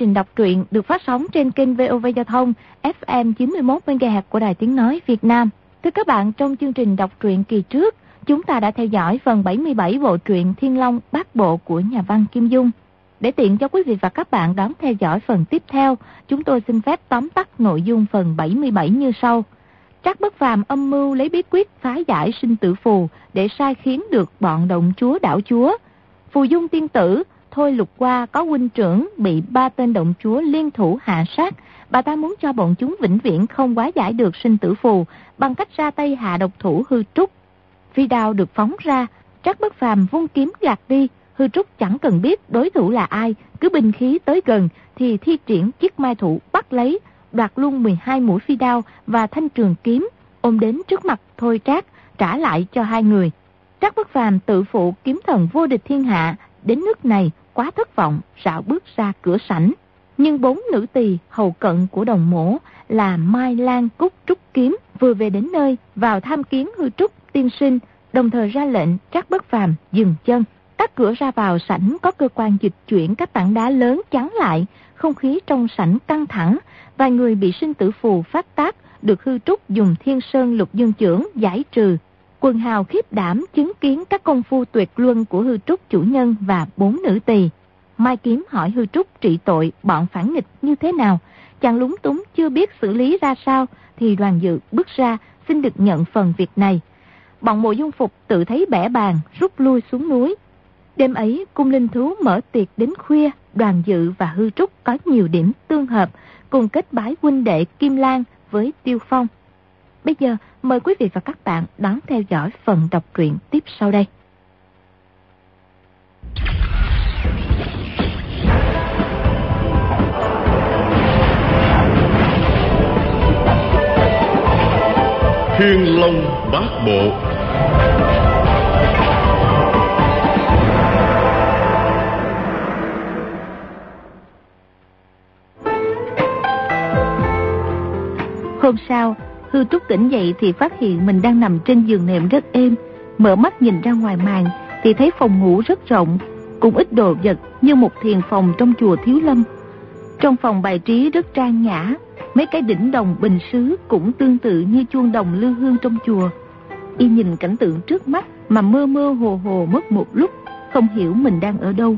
trình đọc truyện được phát sóng trên kênh VOV Giao thông FM 91 MHz của Đài Tiếng Nói Việt Nam. Thưa các bạn, trong chương trình đọc truyện kỳ trước, chúng ta đã theo dõi phần 77 bộ truyện Thiên Long Bát Bộ của nhà văn Kim Dung. Để tiện cho quý vị và các bạn đón theo dõi phần tiếp theo, chúng tôi xin phép tóm tắt nội dung phần 77 như sau. Trác Bất Phàm âm mưu lấy bí quyết phá giải sinh tử phù để sai khiến được bọn động chúa đảo chúa. Phù Dung tiên tử Thôi lục qua có huynh trưởng bị ba tên động chúa liên thủ hạ sát. Bà ta muốn cho bọn chúng vĩnh viễn không quá giải được sinh tử phù bằng cách ra tay hạ độc thủ hư trúc. Phi đao được phóng ra, trắc bất phàm vung kiếm gạt đi. Hư trúc chẳng cần biết đối thủ là ai, cứ binh khí tới gần thì thi triển chiếc mai thủ bắt lấy, đoạt luôn 12 mũi phi đao và thanh trường kiếm, ôm đến trước mặt Thôi Trác, trả lại cho hai người. Trác Bất Phàm tự phụ kiếm thần vô địch thiên hạ, đến nước này quá thất vọng, rảo bước ra cửa sảnh. Nhưng bốn nữ tỳ hầu cận của đồng mổ là Mai Lan Cúc Trúc Kiếm vừa về đến nơi vào tham kiến hư trúc tiên sinh, đồng thời ra lệnh trắc bất phàm dừng chân. Các cửa ra vào sảnh có cơ quan dịch chuyển các tảng đá lớn chắn lại, không khí trong sảnh căng thẳng, vài người bị sinh tử phù phát tác được hư trúc dùng thiên sơn lục dương trưởng giải trừ Quần hào khiếp đảm chứng kiến các công phu tuyệt luân của hư trúc chủ nhân và bốn nữ tỳ. Mai Kiếm hỏi hư trúc trị tội bọn phản nghịch như thế nào. Chàng lúng túng chưa biết xử lý ra sao, thì đoàn dự bước ra, xin được nhận phần việc này. Bọn mộ dung phục tự thấy bẻ bàn, rút lui xuống núi. Đêm ấy, cung linh thú mở tiệc đến khuya, đoàn dự và hư trúc có nhiều điểm tương hợp, cùng kết bái huynh đệ Kim Lan với Tiêu Phong. Bây giờ mời quý vị và các bạn đón theo dõi phần đọc truyện tiếp sau đây. Thiên Long Bát Bộ Hôm sau, Hư Trúc tỉnh dậy thì phát hiện mình đang nằm trên giường nệm rất êm. Mở mắt nhìn ra ngoài màn thì thấy phòng ngủ rất rộng, cũng ít đồ vật như một thiền phòng trong chùa Thiếu Lâm. Trong phòng bài trí rất trang nhã, mấy cái đỉnh đồng bình sứ cũng tương tự như chuông đồng lưu hương trong chùa. Y nhìn cảnh tượng trước mắt mà mơ mơ hồ hồ mất một lúc, không hiểu mình đang ở đâu.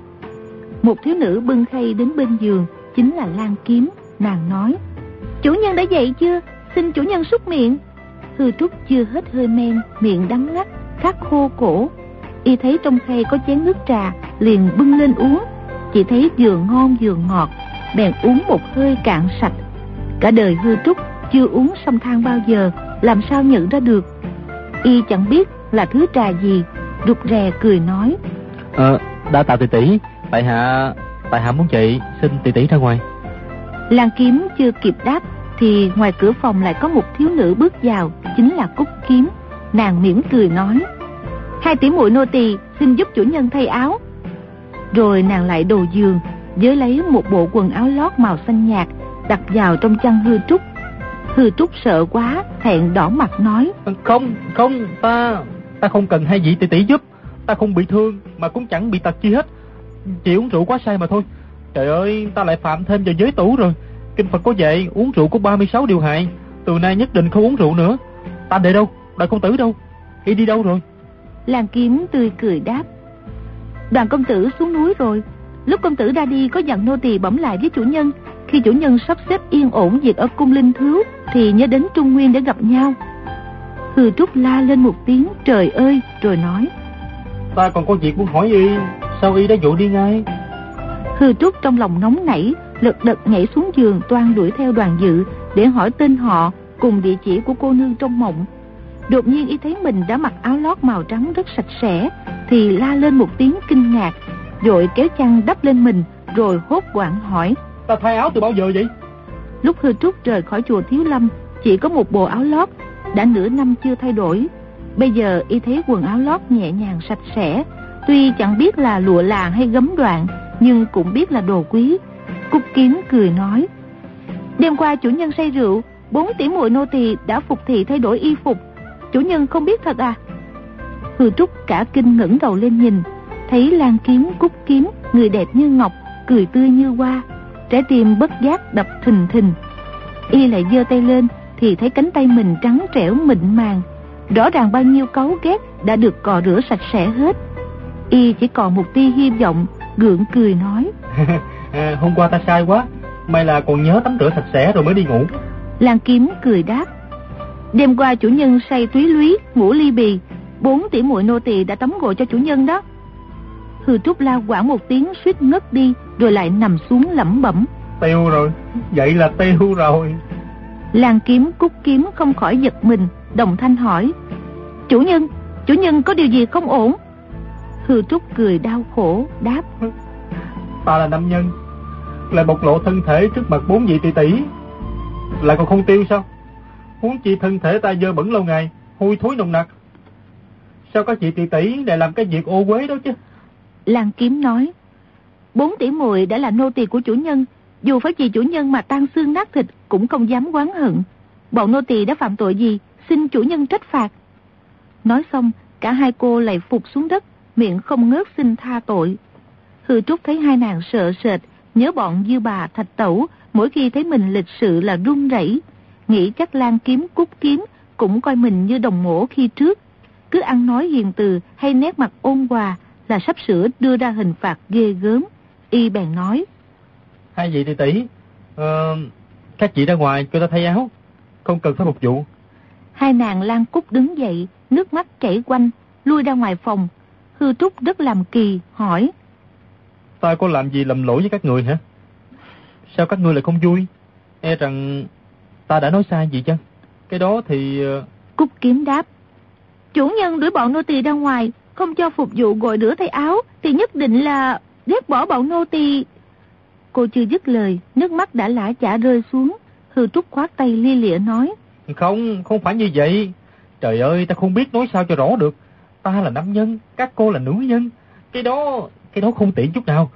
Một thiếu nữ bưng khay đến bên giường, chính là Lan Kiếm, nàng nói. Chủ nhân đã dậy chưa? Xin chủ nhân xúc miệng. Hư trúc chưa hết hơi men Miệng đắng ngắt khát khô cổ. Y thấy trong khay có chén nước trà Liền bưng lên uống. Chỉ thấy vừa ngon vừa ngọt Bèn uống một hơi cạn sạch. Cả đời hư trúc chưa uống sông than bao giờ Làm sao nhận ra được? Y chẳng biết là thứ trà gì Rụt rè cười nói. Ờ, đã tạ tỷ tỷ Tại hạ, tại hạ muốn chị Xin tỷ tỷ ra ngoài. Lan kiếm chưa kịp đáp thì ngoài cửa phòng lại có một thiếu nữ bước vào, chính là cúc kiếm. Nàng mỉm cười nói, hai tỷ muội nô tỳ, xin giúp chủ nhân thay áo. Rồi nàng lại đồ giường, với lấy một bộ quần áo lót màu xanh nhạt, đặt vào trong chăn hư trúc. Hư trúc sợ quá, thẹn đỏ mặt nói, không không, ta ta không cần hai vị tỷ tỷ giúp. Ta không bị thương, mà cũng chẳng bị tật chi hết. Chỉ uống rượu quá say mà thôi. Trời ơi, ta lại phạm thêm vào giới tủ rồi. Kinh Phật có dạy uống rượu có 36 điều hại. Từ nay nhất định không uống rượu nữa. Ta để đâu? Đại công tử đâu? Y đi đâu rồi? Làng kiếm tươi cười đáp. Đoàn công tử xuống núi rồi. Lúc công tử ra đi có dặn nô tỳ bẩm lại với chủ nhân. Khi chủ nhân sắp xếp yên ổn việc ở cung linh thiếu Thì nhớ đến Trung Nguyên để gặp nhau. Hư Trúc la lên một tiếng trời ơi! rồi nói Ta còn có việc muốn hỏi y Sao y đã dụ đi ngay? Hư Trúc trong lòng nóng nảy lật đật nhảy xuống giường toan đuổi theo đoàn dự để hỏi tên họ cùng địa chỉ của cô nương trong mộng. Đột nhiên ý thấy mình đã mặc áo lót màu trắng rất sạch sẽ thì la lên một tiếng kinh ngạc, rồi kéo chăn đắp lên mình rồi hốt quảng hỏi. Ta thay áo từ bao giờ vậy? Lúc hư trúc rời khỏi chùa Thiếu Lâm chỉ có một bộ áo lót, đã nửa năm chưa thay đổi. Bây giờ y thấy quần áo lót nhẹ nhàng sạch sẽ, tuy chẳng biết là lụa làng hay gấm đoạn, nhưng cũng biết là đồ quý, Cúc kiếm cười nói Đêm qua chủ nhân say rượu Bốn tỷ muội nô tỳ đã phục thị thay đổi y phục Chủ nhân không biết thật à Hư Trúc cả kinh ngẩng đầu lên nhìn Thấy Lan Kiếm, Cúc Kiếm Người đẹp như ngọc cười tươi như hoa, trái tim bất giác đập thình thình. Y lại giơ tay lên thì thấy cánh tay mình trắng trẻo mịn màng, rõ ràng bao nhiêu cấu ghét đã được cò rửa sạch sẽ hết. Y chỉ còn một tia hy vọng, gượng cười nói. à, hôm qua ta sai quá, may là còn nhớ tắm rửa sạch sẽ rồi mới đi ngủ. Lan kiếm cười đáp. Đêm qua chủ nhân say túy lúy, ngủ ly bì, bốn tỷ muội nô tỳ đã tắm gội cho chủ nhân đó. Hư Trúc la quảng một tiếng suýt ngất đi Rồi lại nằm xuống lẩm bẩm. Tiêu rồi, vậy là tiêu rồi. Lan kiếm cúc kiếm không khỏi giật mình Đồng thanh hỏi. Chủ nhân, chủ nhân có điều gì không ổn? Hư Trúc cười đau khổ đáp. Ta là nam nhân lại bộc lộ thân thể trước mặt bốn vị tỷ tỷ Lại còn không tiêu sao Huống chi thân thể ta dơ bẩn lâu ngày Hôi thối nồng nặc Sao các chị tỷ tỷ lại làm cái việc ô quế đó chứ Lan Kiếm nói, bốn tỷ muội đã là nô tỳ của chủ nhân, dù phải vì chủ nhân mà tan xương nát thịt cũng không dám quán hận. Bọn nô tỳ đã phạm tội gì, xin chủ nhân trách phạt. Nói xong, cả hai cô lại phục xuống đất, miệng không ngớt xin tha tội. Hư Trúc thấy hai nàng sợ sệt, nhớ bọn dư bà thạch tẩu, mỗi khi thấy mình lịch sự là run rẩy, nghĩ chắc Lan Kiếm cút kiếm cũng coi mình như đồng mổ khi trước, cứ ăn nói hiền từ hay nét mặt ôn hòa là sắp sửa đưa ra hình phạt ghê gớm. Y bèn nói. Hai vị tỷ tỷ, uh, các chị ra ngoài cho ta thay áo, không cần phải phục vụ. Hai nàng Lan Cúc đứng dậy, nước mắt chảy quanh, lui ra ngoài phòng. Hư Trúc rất làm kỳ, hỏi. Ta có làm gì lầm lỗi với các người hả? Sao các ngươi lại không vui? E rằng ta đã nói sai gì chăng? Cái đó thì... Uh... Cúc kiếm đáp. Chủ nhân đuổi bọn nô tỳ ra ngoài, không cho phục vụ gội rửa thay áo thì nhất định là ghét bỏ bọn nô tỳ. Cô chưa dứt lời, nước mắt đã lã chả rơi xuống. Hư Trúc khoát tay lia lịa nói. Không, không phải như vậy. Trời ơi, ta không biết nói sao cho rõ được. Ta là nam nhân, các cô là nữ nhân. Cái đó, cái đó không tiện chút nào.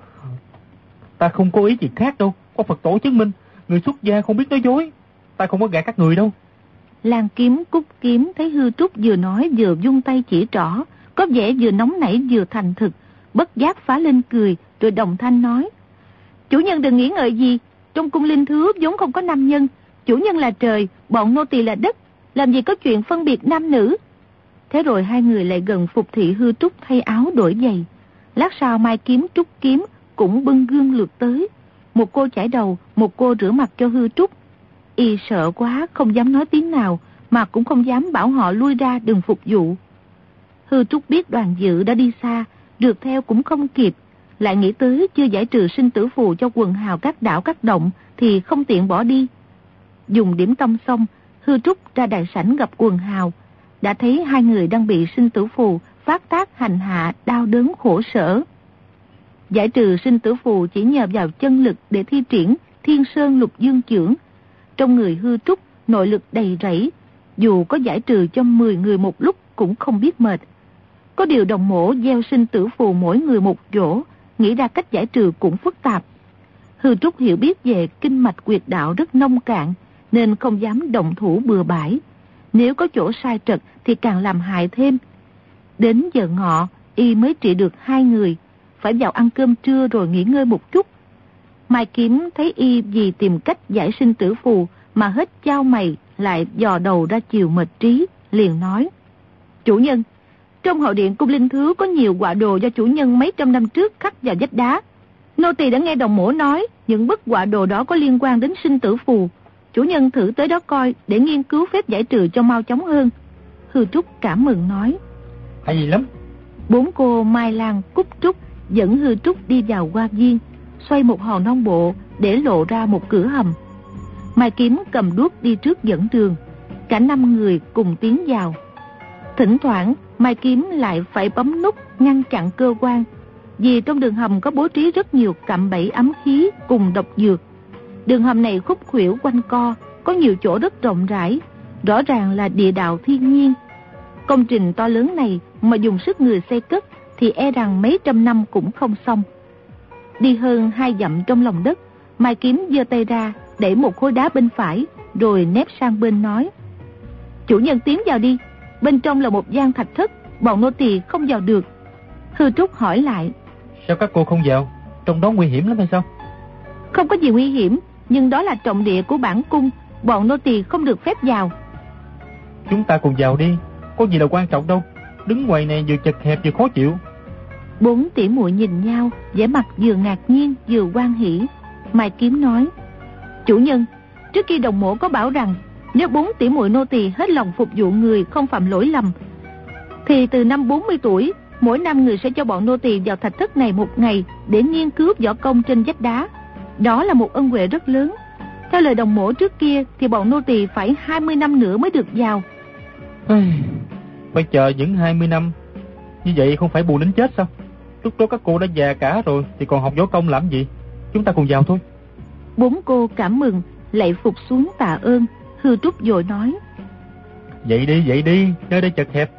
Ta không có ý gì khác đâu. Có Phật tổ chứng minh. Người xuất gia không biết nói dối. Ta không có gạt các người đâu. Lan kiếm cúc kiếm thấy hư trúc vừa nói vừa dung tay chỉ trỏ có vẻ vừa nóng nảy vừa thành thực, bất giác phá lên cười, rồi đồng thanh nói. Chủ nhân đừng nghĩ ngợi gì, trong cung linh thứ vốn không có nam nhân, chủ nhân là trời, bọn nô tỳ là đất, làm gì có chuyện phân biệt nam nữ. Thế rồi hai người lại gần phục thị hư trúc thay áo đổi giày. Lát sau mai kiếm trúc kiếm cũng bưng gương lượt tới. Một cô chải đầu, một cô rửa mặt cho hư trúc. Y sợ quá, không dám nói tiếng nào, mà cũng không dám bảo họ lui ra đừng phục vụ. Hư Trúc biết đoàn dự đã đi xa, được theo cũng không kịp, lại nghĩ tới chưa giải trừ sinh tử phù cho quần hào các đảo các động thì không tiện bỏ đi. Dùng điểm tâm xong, Hư Trúc ra đại sảnh gặp quần hào, đã thấy hai người đang bị sinh tử phù phát tác hành hạ đau đớn khổ sở. Giải trừ sinh tử phù chỉ nhờ vào chân lực để thi triển thiên sơn lục dương trưởng. Trong người hư trúc, nội lực đầy rẫy, dù có giải trừ cho 10 người một lúc cũng không biết mệt. Có điều đồng mổ gieo sinh tử phù mỗi người một chỗ, nghĩ ra cách giải trừ cũng phức tạp. Hư Trúc hiểu biết về kinh mạch quyệt đạo rất nông cạn, nên không dám động thủ bừa bãi. Nếu có chỗ sai trật thì càng làm hại thêm. Đến giờ ngọ, y mới trị được hai người, phải vào ăn cơm trưa rồi nghỉ ngơi một chút. Mai Kiếm thấy y vì tìm cách giải sinh tử phù mà hết trao mày lại dò đầu ra chiều mệt trí, liền nói. Chủ nhân, trong hậu điện cung linh thứ có nhiều quả đồ do chủ nhân mấy trăm năm trước khắc vào vách đá. Nô tỳ đã nghe đồng mổ nói những bức quả đồ đó có liên quan đến sinh tử phù. Chủ nhân thử tới đó coi để nghiên cứu phép giải trừ cho mau chóng hơn. Hư Trúc cảm mừng nói. Hay lắm. Bốn cô Mai Lan, Cúc Trúc dẫn Hư Trúc đi vào hoa viên, xoay một hòn non bộ để lộ ra một cửa hầm. Mai Kiếm cầm đuốc đi trước dẫn đường. Cả năm người cùng tiến vào. Thỉnh thoảng Mai Kiếm lại phải bấm nút ngăn chặn cơ quan vì trong đường hầm có bố trí rất nhiều cạm bẫy ấm khí cùng độc dược. Đường hầm này khúc khuỷu quanh co, có nhiều chỗ rất rộng rãi, rõ ràng là địa đạo thiên nhiên. Công trình to lớn này mà dùng sức người xây cất thì e rằng mấy trăm năm cũng không xong. Đi hơn hai dặm trong lòng đất, Mai Kiếm giơ tay ra, đẩy một khối đá bên phải, rồi nép sang bên nói. Chủ nhân tiến vào đi, Bên trong là một gian thạch thất Bọn nô tỳ không vào được Hư Trúc hỏi lại Sao các cô không vào trong đó nguy hiểm lắm hay sao? Không có gì nguy hiểm, nhưng đó là trọng địa của bản cung, bọn nô tỳ không được phép vào. Chúng ta cùng vào đi, có gì là quan trọng đâu. Đứng ngoài này vừa chật hẹp vừa khó chịu. Bốn tỷ muội nhìn nhau, vẻ mặt vừa ngạc nhiên vừa quan hỷ. Mai Kiếm nói, chủ nhân, trước khi đồng mổ có bảo rằng nếu bốn tỷ muội nô tỳ hết lòng phục vụ người không phạm lỗi lầm, thì từ năm 40 tuổi, mỗi năm người sẽ cho bọn nô tỳ vào thạch thất này một ngày để nghiên cứu võ công trên vách đá. Đó là một ân huệ rất lớn. Theo lời đồng mổ trước kia thì bọn nô tỳ phải 20 năm nữa mới được vào. Phải chờ những 20 năm. Như vậy không phải buồn đến chết sao? Lúc đó các cô đã già cả rồi Thì còn học võ công làm gì? Chúng ta cùng vào thôi. Bốn cô cảm mừng Lạy phục xuống tạ ơn. Hư trúc dội nói. Vậy đi vậy đi Nơi đây chật hẹp.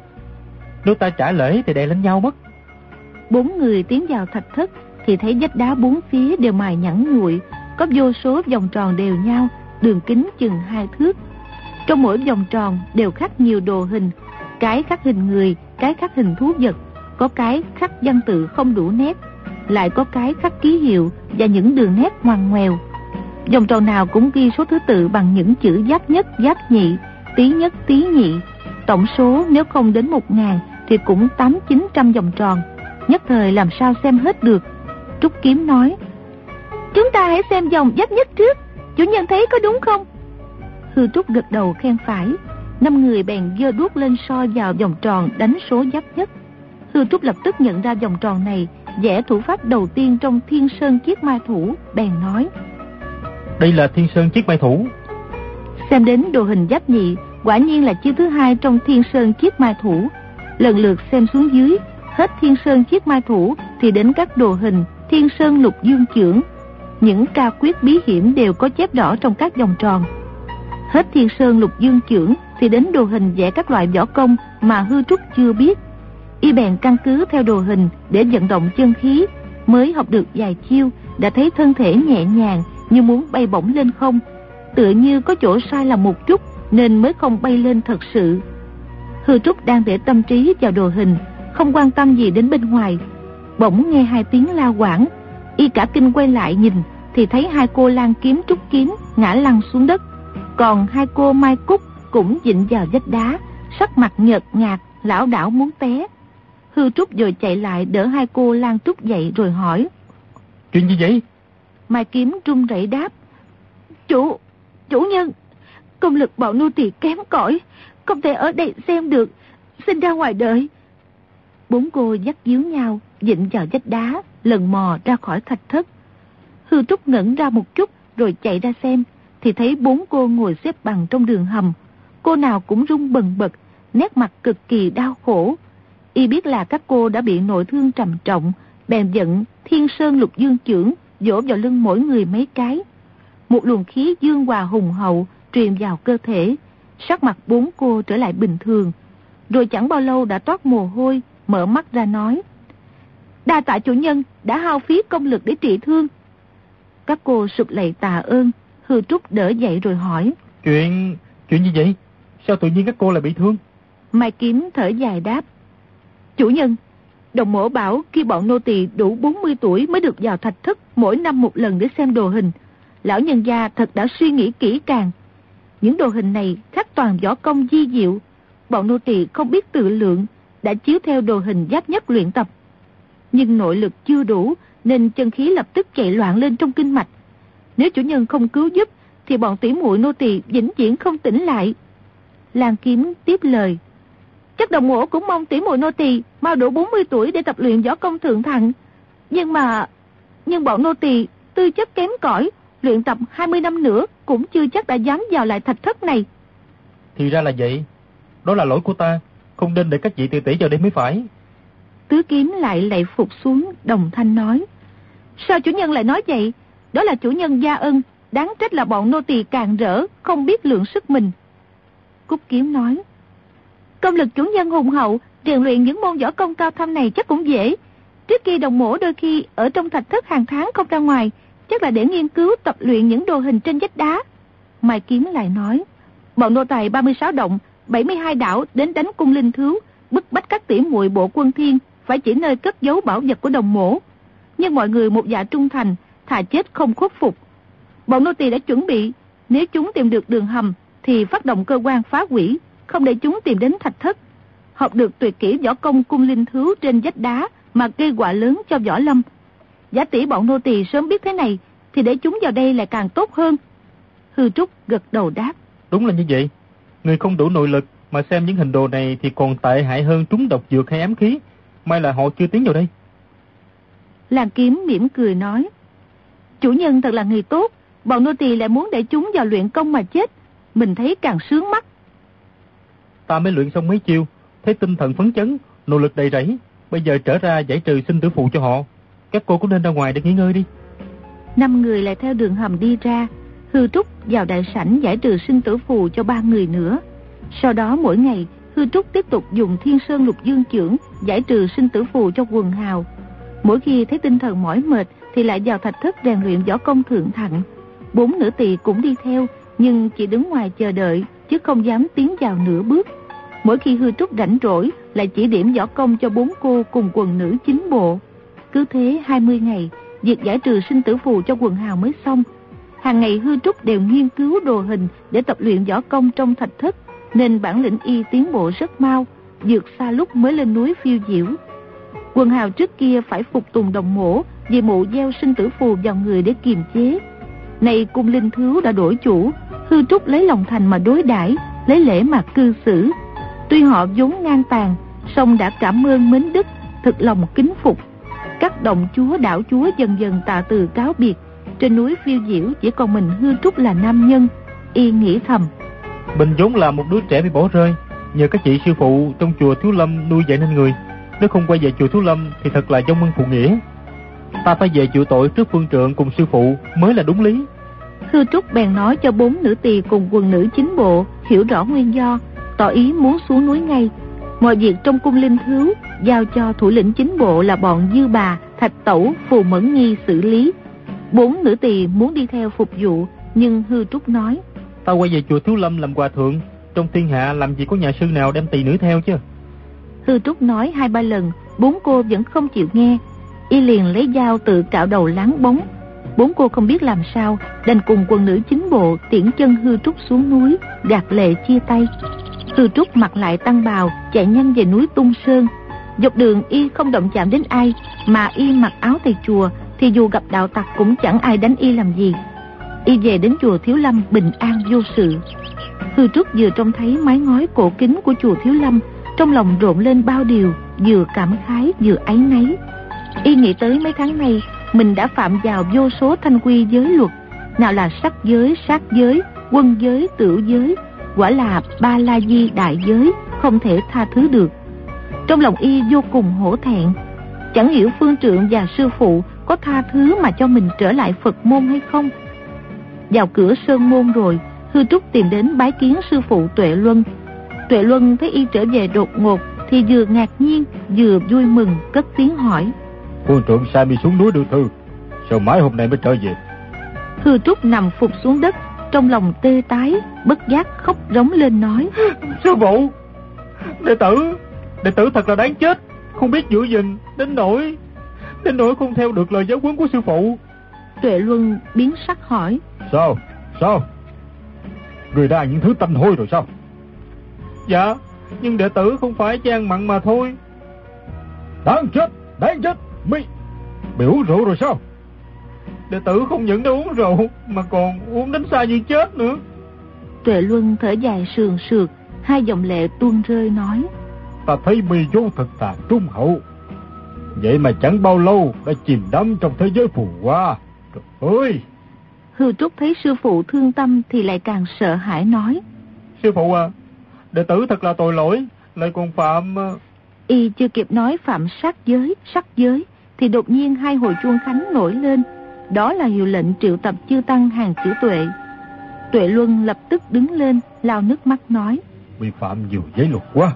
Nếu ta trả lễ thì đè lên nhau mất. Bốn người tiến vào thạch thất thì thấy vách đá bốn phía đều mài nhẵn nguội Có vô số vòng tròn đều nhau Đường kính chừng hai thước Trong mỗi vòng tròn đều khắc nhiều đồ hình cái khắc hình người, cái khắc hình thú vật, có cái khắc văn tự không đủ nét, lại có cái khắc ký hiệu và những đường nét ngoằn ngoèo. vòng tròn nào cũng ghi số thứ tự bằng những chữ giáp nhất, giáp nhị, tí nhất, tí nhị. Tổng số nếu không đến một ngàn thì cũng tám chín trăm vòng tròn. Nhất thời làm sao xem hết được. Trúc Kiếm nói, Chúng ta hãy xem dòng giáp nhất trước, chủ nhân thấy có đúng không? Hư Trúc gật đầu khen phải, năm người bèn giơ đuốc lên soi vào vòng tròn đánh số giáp nhất. Hư Trúc lập tức nhận ra vòng tròn này vẽ thủ pháp đầu tiên trong Thiên Sơn Chiết Mai Thủ, bèn nói. Đây là Thiên Sơn Chiết Mai Thủ. Xem đến đồ hình giáp nhị, quả nhiên là chiếc thứ hai trong Thiên Sơn Chiết Mai Thủ. Lần lượt xem xuống dưới, hết Thiên Sơn Chiết Mai Thủ thì đến các đồ hình Thiên Sơn Lục Dương Chưởng. Những ca quyết bí hiểm đều có chép rõ trong các vòng tròn. Hết Thiên Sơn Lục Dương Chưởng thì đến đồ hình vẽ các loại võ công mà hư trúc chưa biết. Y bèn căn cứ theo đồ hình để vận động chân khí, mới học được vài chiêu, đã thấy thân thể nhẹ nhàng như muốn bay bổng lên không. Tựa như có chỗ sai là một chút nên mới không bay lên thật sự. Hư trúc đang để tâm trí vào đồ hình, không quan tâm gì đến bên ngoài. Bỗng nghe hai tiếng la quảng, y cả kinh quay lại nhìn thì thấy hai cô lan kiếm trúc kiếm ngã lăn xuống đất. Còn hai cô mai cúc cũng dịnh vào vách đá, sắc mặt nhợt nhạt, lão đảo muốn té. Hư Trúc rồi chạy lại đỡ hai cô Lan Trúc dậy rồi hỏi. Chuyện gì vậy? Mai Kiếm trung rẩy đáp. Chủ, chủ nhân, công lực bọn nô tỳ kém cỏi, không thể ở đây xem được, xin ra ngoài đợi. Bốn cô dắt díu nhau, dịnh vào vách đá, lần mò ra khỏi thạch thất. Hư Trúc ngẩn ra một chút rồi chạy ra xem, thì thấy bốn cô ngồi xếp bằng trong đường hầm, cô nào cũng rung bần bật, nét mặt cực kỳ đau khổ. Y biết là các cô đã bị nội thương trầm trọng, bèn giận thiên sơn lục dương trưởng, dỗ vào lưng mỗi người mấy cái. Một luồng khí dương hòa hùng hậu truyền vào cơ thể, sắc mặt bốn cô trở lại bình thường. Rồi chẳng bao lâu đã toát mồ hôi, mở mắt ra nói. Đa tạ chủ nhân đã hao phí công lực để trị thương. Các cô sụp lạy tạ ơn, hư trúc đỡ dậy rồi hỏi. Chuyện... chuyện gì vậy? Sao tự nhiên các cô lại bị thương? Mai Kiếm thở dài đáp. Chủ nhân, đồng mổ bảo khi bọn nô tỳ đủ 40 tuổi mới được vào thạch thất mỗi năm một lần để xem đồ hình. Lão nhân gia thật đã suy nghĩ kỹ càng. Những đồ hình này khắc toàn võ công di diệu. Bọn nô tỳ không biết tự lượng, đã chiếu theo đồ hình giáp nhất luyện tập. Nhưng nội lực chưa đủ nên chân khí lập tức chạy loạn lên trong kinh mạch. Nếu chủ nhân không cứu giúp thì bọn tỷ muội nô tỳ vĩnh viễn không tỉnh lại. Lan Kiếm tiếp lời. Chắc đồng mổ cũng mong tỷ muội nô tỳ mau đủ 40 tuổi để tập luyện võ công thượng thặng. Nhưng mà... Nhưng bọn nô tỳ tư chất kém cỏi, luyện tập 20 năm nữa cũng chưa chắc đã dám vào lại thạch thất này. Thì ra là vậy. Đó là lỗi của ta. Không nên để các vị tỷ tỷ vào đây mới phải. Tứ kiếm lại lạy phục xuống, đồng thanh nói. Sao chủ nhân lại nói vậy? Đó là chủ nhân gia ân, đáng trách là bọn nô tỳ càng rỡ, không biết lượng sức mình. Cúc Kiếm nói. Công lực chủ nhân hùng hậu, rèn luyện những môn võ công cao thâm này chắc cũng dễ. Trước kia đồng mổ đôi khi ở trong thạch thất hàng tháng không ra ngoài, chắc là để nghiên cứu tập luyện những đồ hình trên vách đá. Mai Kiếm lại nói, bọn nô tài 36 động, 72 đảo đến đánh cung linh thiếu, bức bách các tỉ muội bộ quân thiên phải chỉ nơi cất giấu bảo vật của đồng mổ. nhưng mọi người một dạ trung thành, thà chết không khuất phục. Bọn nô tỳ đã chuẩn bị, nếu chúng tìm được đường hầm thì phát động cơ quan phá quỷ, không để chúng tìm đến thạch thất. Học được tuyệt kỹ võ công cung linh thứ trên vách đá mà gây quả lớn cho võ lâm. Giả tỷ bọn nô tỳ sớm biết thế này thì để chúng vào đây lại càng tốt hơn. Hư Trúc gật đầu đáp. Đúng là như vậy. Người không đủ nội lực mà xem những hình đồ này thì còn tệ hại hơn trúng độc dược hay ám khí. May là họ chưa tiến vào đây. Làng kiếm mỉm cười nói. Chủ nhân thật là người tốt. Bọn nô tỳ lại muốn để chúng vào luyện công mà chết. Mình thấy càng sướng mắt. Ta mới luyện xong mấy chiêu. Thấy tinh thần phấn chấn, nội lực đầy rẫy. Bây giờ trở ra giải trừ sinh tử phụ cho họ. Các cô cũng nên ra ngoài để nghỉ ngơi đi. Năm người lại theo đường hầm đi ra. Hư Trúc vào đại sảnh giải trừ sinh tử phù cho ba người nữa. Sau đó mỗi ngày, Hư Trúc tiếp tục dùng thiên sơn lục dương trưởng giải trừ sinh tử phù cho quần hào. Mỗi khi thấy tinh thần mỏi mệt thì lại vào thạch thất rèn luyện võ công thượng thặng. Bốn nữ tỳ cũng đi theo, nhưng chỉ đứng ngoài chờ đợi, chứ không dám tiến vào nửa bước. Mỗi khi Hư Trúc rảnh rỗi, lại chỉ điểm võ công cho bốn cô cùng quần nữ chính bộ. Cứ thế 20 ngày, việc giải trừ sinh tử phù cho quần hào mới xong. Hàng ngày Hư Trúc đều nghiên cứu đồ hình để tập luyện võ công trong thạch thất, nên bản lĩnh y tiến bộ rất mau, vượt xa lúc mới lên núi phiêu diễu. Quần hào trước kia phải phục tùng đồng mổ vì mụ gieo sinh tử phù vào người để kiềm chế. Này cung linh thiếu đã đổi chủ, Hư Trúc lấy lòng thành mà đối đãi lấy lễ mà cư xử. Tuy họ vốn ngang tàn, song đã cảm ơn mến đức, thực lòng kính phục. Các đồng chúa đảo chúa dần dần tạ từ cáo biệt. Trên núi phiêu diễu chỉ còn mình Hư Trúc là nam nhân. Y nghĩ thầm. Mình vốn là một đứa trẻ bị bỏ rơi. Nhờ các chị sư phụ trong chùa Thiếu Lâm nuôi dạy nên người. Nếu không quay về chùa Thiếu Lâm thì thật là dông ân phụ nghĩa. Ta phải về chịu tội trước phương trượng cùng sư phụ mới là đúng lý. Hư Trúc bèn nói cho bốn nữ tỳ cùng quần nữ chính bộ hiểu rõ nguyên do, tỏ ý muốn xuống núi ngay. Mọi việc trong cung linh thiếu giao cho thủ lĩnh chính bộ là bọn Dư Bà, Thạch Tẩu, Phù Mẫn Nhi xử lý. Bốn nữ tỳ muốn đi theo phục vụ, nhưng Hư Trúc nói. Ta quay về chùa Thiếu Lâm làm hòa thượng, trong thiên hạ làm gì có nhà sư nào đem tỳ nữ theo chứ. Hư Trúc nói hai ba lần, bốn cô vẫn không chịu nghe. Y liền lấy dao tự cạo đầu láng bóng. Bốn cô không biết làm sao, đành cùng quần nữ chính bộ tiễn chân Hư Trúc xuống núi, gạt lệ chia tay. Hư Trúc mặc lại tăng bào, chạy nhanh về núi Tung Sơn. Dọc đường y không động chạm đến ai, mà y mặc áo thầy chùa, thì dù gặp đạo tặc cũng chẳng ai đánh y làm gì. Y về đến chùa Thiếu Lâm bình an vô sự. Hư Trúc vừa trông thấy mái ngói cổ kính của chùa Thiếu Lâm, trong lòng rộn lên bao điều, vừa cảm khái vừa áy náy. Y nghĩ tới mấy tháng nay, mình đã phạm vào vô số thanh quy giới luật, nào là sắc giới, sát giới, quân giới, tử giới, quả là ba la di đại giới, không thể tha thứ được. Trong lòng y vô cùng hổ thẹn, chẳng hiểu phương trượng và sư phụ có tha thứ mà cho mình trở lại Phật môn hay không. Vào cửa sơn môn rồi, Hư Trúc tìm đến bái kiến sư phụ Tuệ Luân. Tuệ Luân thấy y trở về đột ngột thì vừa ngạc nhiên vừa vui mừng cất tiếng hỏi. Phương trượng sai mi xuống núi đưa thư, sao mãi hôm nay mới trở về? Hư Trúc nằm phục xuống đất, trong lòng tê tái, bất giác khóc rống lên nói. Sư phụ, đệ tử, đệ tử thật là đáng chết, không biết giữ gìn, đến nỗi, đến nỗi không theo được lời giáo huấn của sư phụ. Tuệ Luân biến sắc hỏi. Sao, sao? Người đã những thứ tanh hôi rồi sao? Dạ, nhưng đệ tử không phải ăn mặn mà thôi. Đáng chết, đáng chết, mi, mi uống rượu rồi sao? Đệ tử không những đã uống rượu mà còn uống đến xa như chết nữa. Tuệ Luân thở dài sườn sượt, hai dòng lệ tuôn rơi nói. Ta thấy mi vốn thật thà trung hậu. Vậy mà chẳng bao lâu đã chìm đắm trong thế giới phù hoa. Trời ơi! Hư Trúc thấy sư phụ thương tâm thì lại càng sợ hãi nói. Sư phụ à, đệ tử thật là tội lỗi, lại còn phạm... Y chưa kịp nói phạm sát giới, sắc giới, thì đột nhiên hai hồi chuông khánh nổi lên. Đó là hiệu lệnh triệu tập chư tăng hàng chữ tuệ. Tuệ Luân lập tức đứng lên, lao nước mắt nói. Mi phạm nhiều giới luật quá.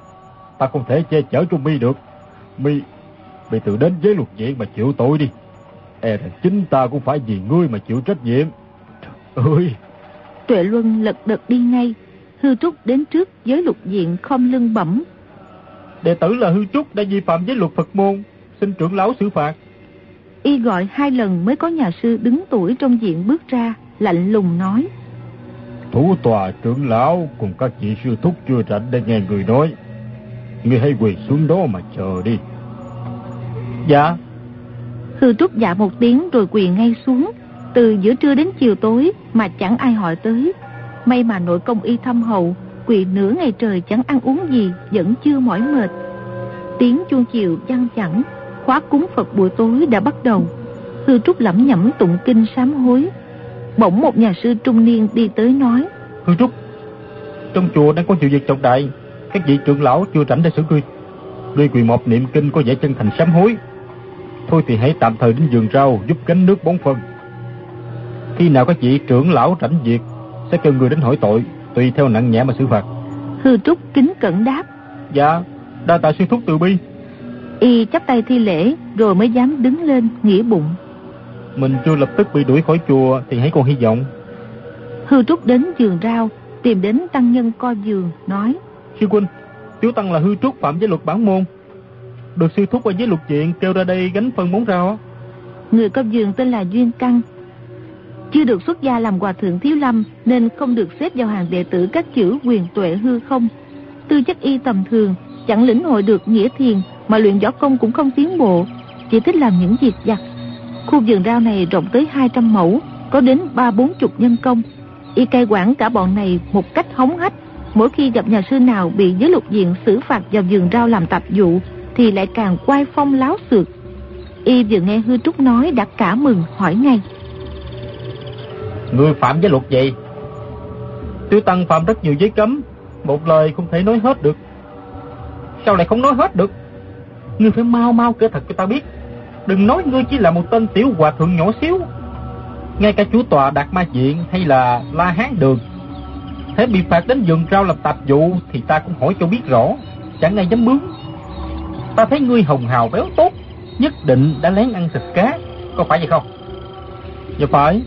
Ta không thể che chở cho mi được. Mi, mi tự đến giới luật viện mà chịu tội đi. E rằng chính ta cũng phải vì ngươi mà chịu trách nhiệm. Ơi! Tuệ Luân lật đật đi ngay. Hư Trúc đến trước giới luật diện không lưng bẩm. Đệ tử là Hư Trúc đã vi phạm giới luật Phật môn, xin trưởng lão xử phạt. Y gọi hai lần mới có nhà sư đứng tuổi trong diện bước ra, lạnh lùng nói. Thủ tòa trưởng lão cùng các vị sư thúc chưa rảnh để nghe người nói. Ngươi hãy quỳ xuống đó mà chờ đi. Dạ. Sư trúc dạ một tiếng rồi quỳ ngay xuống. Từ giữa trưa đến chiều tối mà chẳng ai hỏi tới. May mà nội công y thâm hậu, quỳ nửa ngày trời chẳng ăn uống gì, vẫn chưa mỏi mệt. Tiếng chuông chiều vang chẳng, khóa cúng Phật buổi tối đã bắt đầu. Sư trúc lẩm nhẩm tụng kinh sám hối. Bỗng một nhà sư trung niên đi tới nói. Sư trúc, trong chùa đang có nhiều việc trọng đại, các vị trưởng lão chưa rảnh để xử ngươi. Ngươi quỳ một niệm kinh có vẻ chân thành sám hối. Thôi thì hãy tạm thời đến vườn rau giúp gánh nước bón phân. Khi nào các vị trưởng lão rảnh việc sẽ kêu người đến hỏi tội, tùy theo nặng nhẹ mà xử phạt. Hư Trúc kính cẩn đáp. Dạ, đa tạ sư thúc từ bi. Y chắp tay thi lễ rồi mới dám đứng lên nghĩa bụng. Mình chưa lập tức bị đuổi khỏi chùa thì hãy còn hy vọng. Hư Trúc đến giường rau, tìm đến tăng nhân co giường, nói. Sư huynh, Tiểu Tăng là hư trúc phạm với luật bản môn. Được sư thúc ở dưới lục diện kêu ra đây gánh phân món rau. Người có giường tên là Duyên Căng, chưa được xuất gia làm hòa thượng thiếu lâm nên không được xếp vào hàng đệ tử các chữ quyền tuệ hư không. Tư chất y tầm thường, chẳng lĩnh hội được nghĩa thiền mà luyện võ công cũng không tiến bộ, chỉ thích làm những việc giặt. Khu vườn rau này rộng tới 200 mẫu, có đến ba bốn chục nhân công. Y cai quản cả bọn này một cách hống hách. Mỗi khi gặp nhà sư nào bị giới lục diện xử phạt vào vườn rau làm tạp vụ thì lại càng quay phong láo xược. Y vừa nghe hư trúc nói đã cả mừng hỏi ngay. Ngươi phạm với luật gì? tiêu Tăng phạm rất nhiều giấy cấm, một lời không thể nói hết được. Sao lại không nói hết được? Ngươi phải mau mau kể thật cho ta biết. Đừng nói ngươi chỉ là một tên tiểu hòa thượng nhỏ xíu. Ngay cả chú tòa Đạt Ma Diện hay là La Hán Đường. Thế bị phạt đến vườn rau làm tạp vụ thì ta cũng hỏi cho biết rõ. Chẳng ai dám bướng. Ta thấy ngươi hồng hào béo tốt, nhất định đã lén ăn thịt cá. Có phải vậy không? Dạ phải.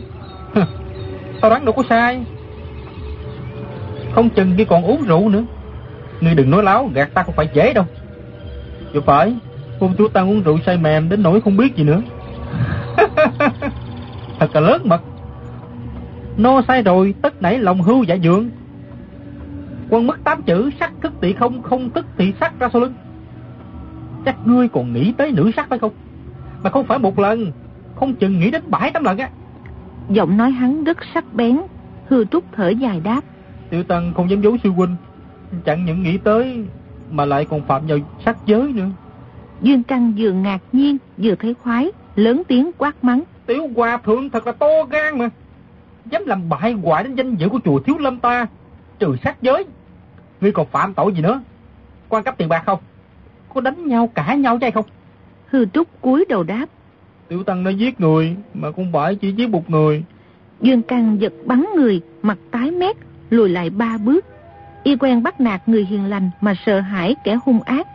Tao đoán đâu có sai. Không chừng kia còn uống rượu nữa. Ngươi đừng nói láo gạt ta không phải dễ đâu. Dạ phải. Hôm chú ta uống rượu say mềm đến nỗi không biết gì nữa. Thật là lớn mật. Nô sai rồi tất nảy lòng hưu dạ dượng. Quân mất tám chữ sắc thức thì không Không tức thì sắc ra sau lưng. Chắc ngươi còn nghĩ tới nữ sắc phải không Mà không phải một lần Không chừng nghĩ đến bảy tám lần á Giọng nói hắn rất sắc bén, hư trúc thở dài đáp. Tiểu Tăng không dám giấu sư huynh, chẳng những nghĩ tới mà lại còn phạm vào sắc giới nữa. Dương Căng vừa ngạc nhiên, vừa thấy khoái, lớn tiếng quát mắng. Tiểu Hòa Thượng thật là to gan mà. Dám làm bại hoại đến danh dự của chùa Thiếu Lâm ta, trừ sát giới. Ngươi còn phạm tội gì nữa? Quan cấp tiền bạc không? Có đánh nhau cả nhau chứ không? Hư Trúc cúi đầu đáp. Tiểu Tăng đã giết người, mà không phải chỉ giết một người. Dương Căng giật bắn người, mặt tái mét, lùi lại ba bước. Y quen bắt nạt người hiền lành mà sợ hãi kẻ hung ác.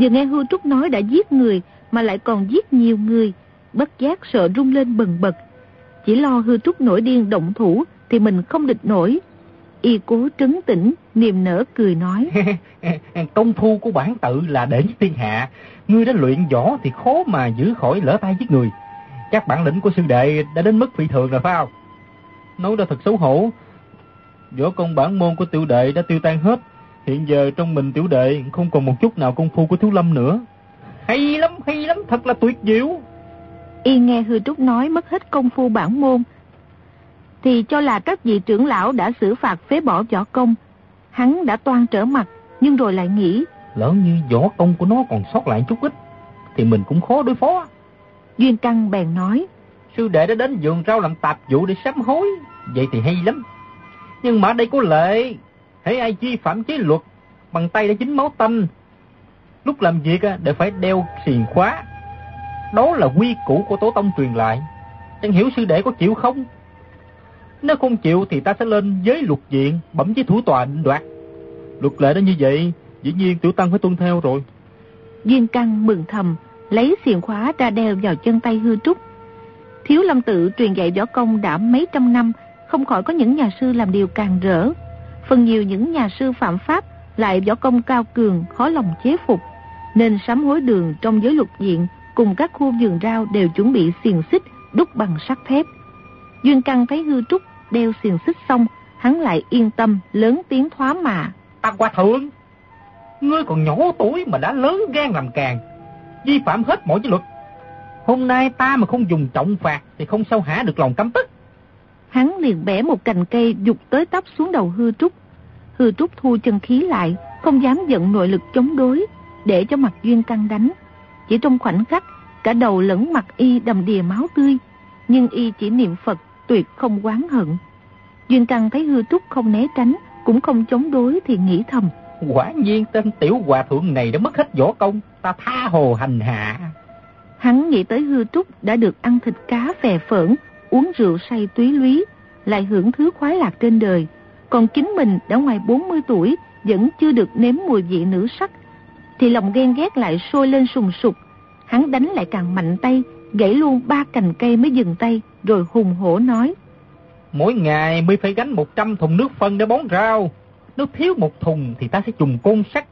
Vừa nghe Hư Trúc nói đã giết người mà lại còn giết nhiều người, bất giác sợ rung lên bần bật. Chỉ lo Hư Trúc nổi điên động thủ thì mình không địch nổi. Y cố trấn tĩnh, niềm nở cười nói. Công phu của bản tự là để thiên hạ. Ngươi đã luyện võ thì khó mà giữ khỏi lỡ tay giết người. Chắc bản lĩnh của sư đệ đã đến mức phi thường rồi phải không? Nói ra thật xấu hổ. Võ công bản môn của tiểu đệ đã tiêu tan hết. Hiện giờ trong mình tiểu đệ không còn một chút nào công phu của thiếu lâm nữa. Hay lắm, hay lắm, thật là tuyệt diệu. Y nghe Hư Trúc nói mất hết công phu bản môn. Thì cho là các vị trưởng lão đã xử phạt phế bỏ võ công. Hắn đã toan trở mặt, nhưng rồi lại nghĩ. Lỡ như võ công của nó còn sót lại chút ít, thì mình cũng khó đối phó. Duyên Căng bèn nói. Sư đệ đã đến vườn rau làm tạp vụ để sám hối. Vậy thì hay lắm. Nhưng mà đây có lệ. Hãy ai chi phạm chế luật, bằng tay đã dính máu tanh. Lúc làm việc đều phải đeo xiền khóa. Đó là quy củ của tổ tông truyền lại. Chẳng hiểu sư đệ có chịu không? Nếu không chịu thì ta sẽ lên giới luật diện, bẩm với thủ tòa định đoạt. Luật lệ đã như vậy, dĩ nhiên tiểu tăng phải tuân theo rồi. Duyên Căng mừng thầm, lấy xiềng khóa ra đeo vào chân tay hư trúc. Thiếu lâm tự truyền dạy võ công đã mấy trăm năm, không khỏi có những nhà sư làm điều càng rỡ. Phần nhiều những nhà sư phạm pháp lại võ công cao cường, khó lòng chế phục. Nên sám hối đường trong giới luật diện cùng các khu vườn rau đều chuẩn bị xiềng xích đúc bằng sắt thép. Duyên Căn thấy hư trúc đeo xiềng xích xong, hắn lại yên tâm lớn tiếng thoá mạ. Ta qua thượng, ngươi còn nhỏ tuổi mà đã lớn gan làm càng, vi phạm hết mọi giới luật. Hôm nay ta mà không dùng trọng phạt thì không sao hả được lòng căm tức. Hắn liền bẻ một cành cây dục tới tấp xuống đầu hư trúc. Hư trúc thu chân khí lại, không dám giận nội lực chống đối, để cho mặt duyên căng đánh. Chỉ trong khoảnh khắc, cả đầu lẫn mặt y đầm đìa máu tươi, nhưng y chỉ niệm Phật, tuyệt không quán hận. Duyên căng thấy hư trúc không né tránh, cũng không chống đối thì nghĩ thầm. Quả nhiên tên tiểu hòa thượng này đã mất hết võ công, ta tha hồ hành hạ. Hắn nghĩ tới hư trúc đã được ăn thịt cá phè phởn, uống rượu say túy lúy, lại hưởng thứ khoái lạc trên đời. Còn chính mình đã ngoài 40 tuổi, vẫn chưa được nếm mùi vị nữ sắc, thì lòng ghen ghét lại sôi lên sùng sục. Hắn đánh lại càng mạnh tay, gãy luôn ba cành cây mới dừng tay, rồi hùng hổ nói. Mỗi ngày mới phải gánh 100 thùng nước phân để bón rau. Nếu thiếu một thùng thì ta sẽ dùng côn sắt,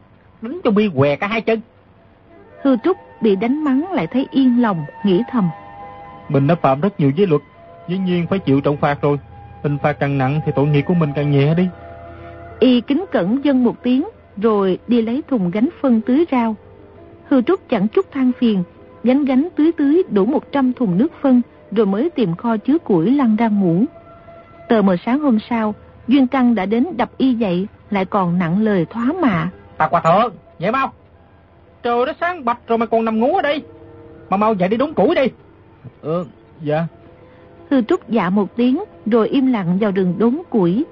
đánh cho mi què cả hai chân. Hư Trúc bị đánh mắng lại thấy yên lòng, nghĩ thầm. Mình đã phạm rất nhiều giới luật, dĩ nhiên phải chịu trọng phạt rồi. Hình phạt càng nặng thì tội nghiệp của mình càng nhẹ đi. Y kính cẩn dân một tiếng, rồi đi lấy thùng gánh phân tưới rau. Hư Trúc chẳng chút than phiền, gánh gánh tưới tưới đủ 100 thùng nước phân, rồi mới tìm kho chứa củi lăn ra ngủ. Tờ mờ sáng hôm sau, Duyên Căng đã đến đập y dậy, lại còn nặng lời thoá mạ. Ta qua thượng, dậy mau. Trời đã sáng bạch rồi mà còn nằm ngủ ở đây. Mà mau dậy đi đốn củi đi. Ờ, dạ. Hư Trúc dạ một tiếng, rồi im lặng vào rừng đốn củi.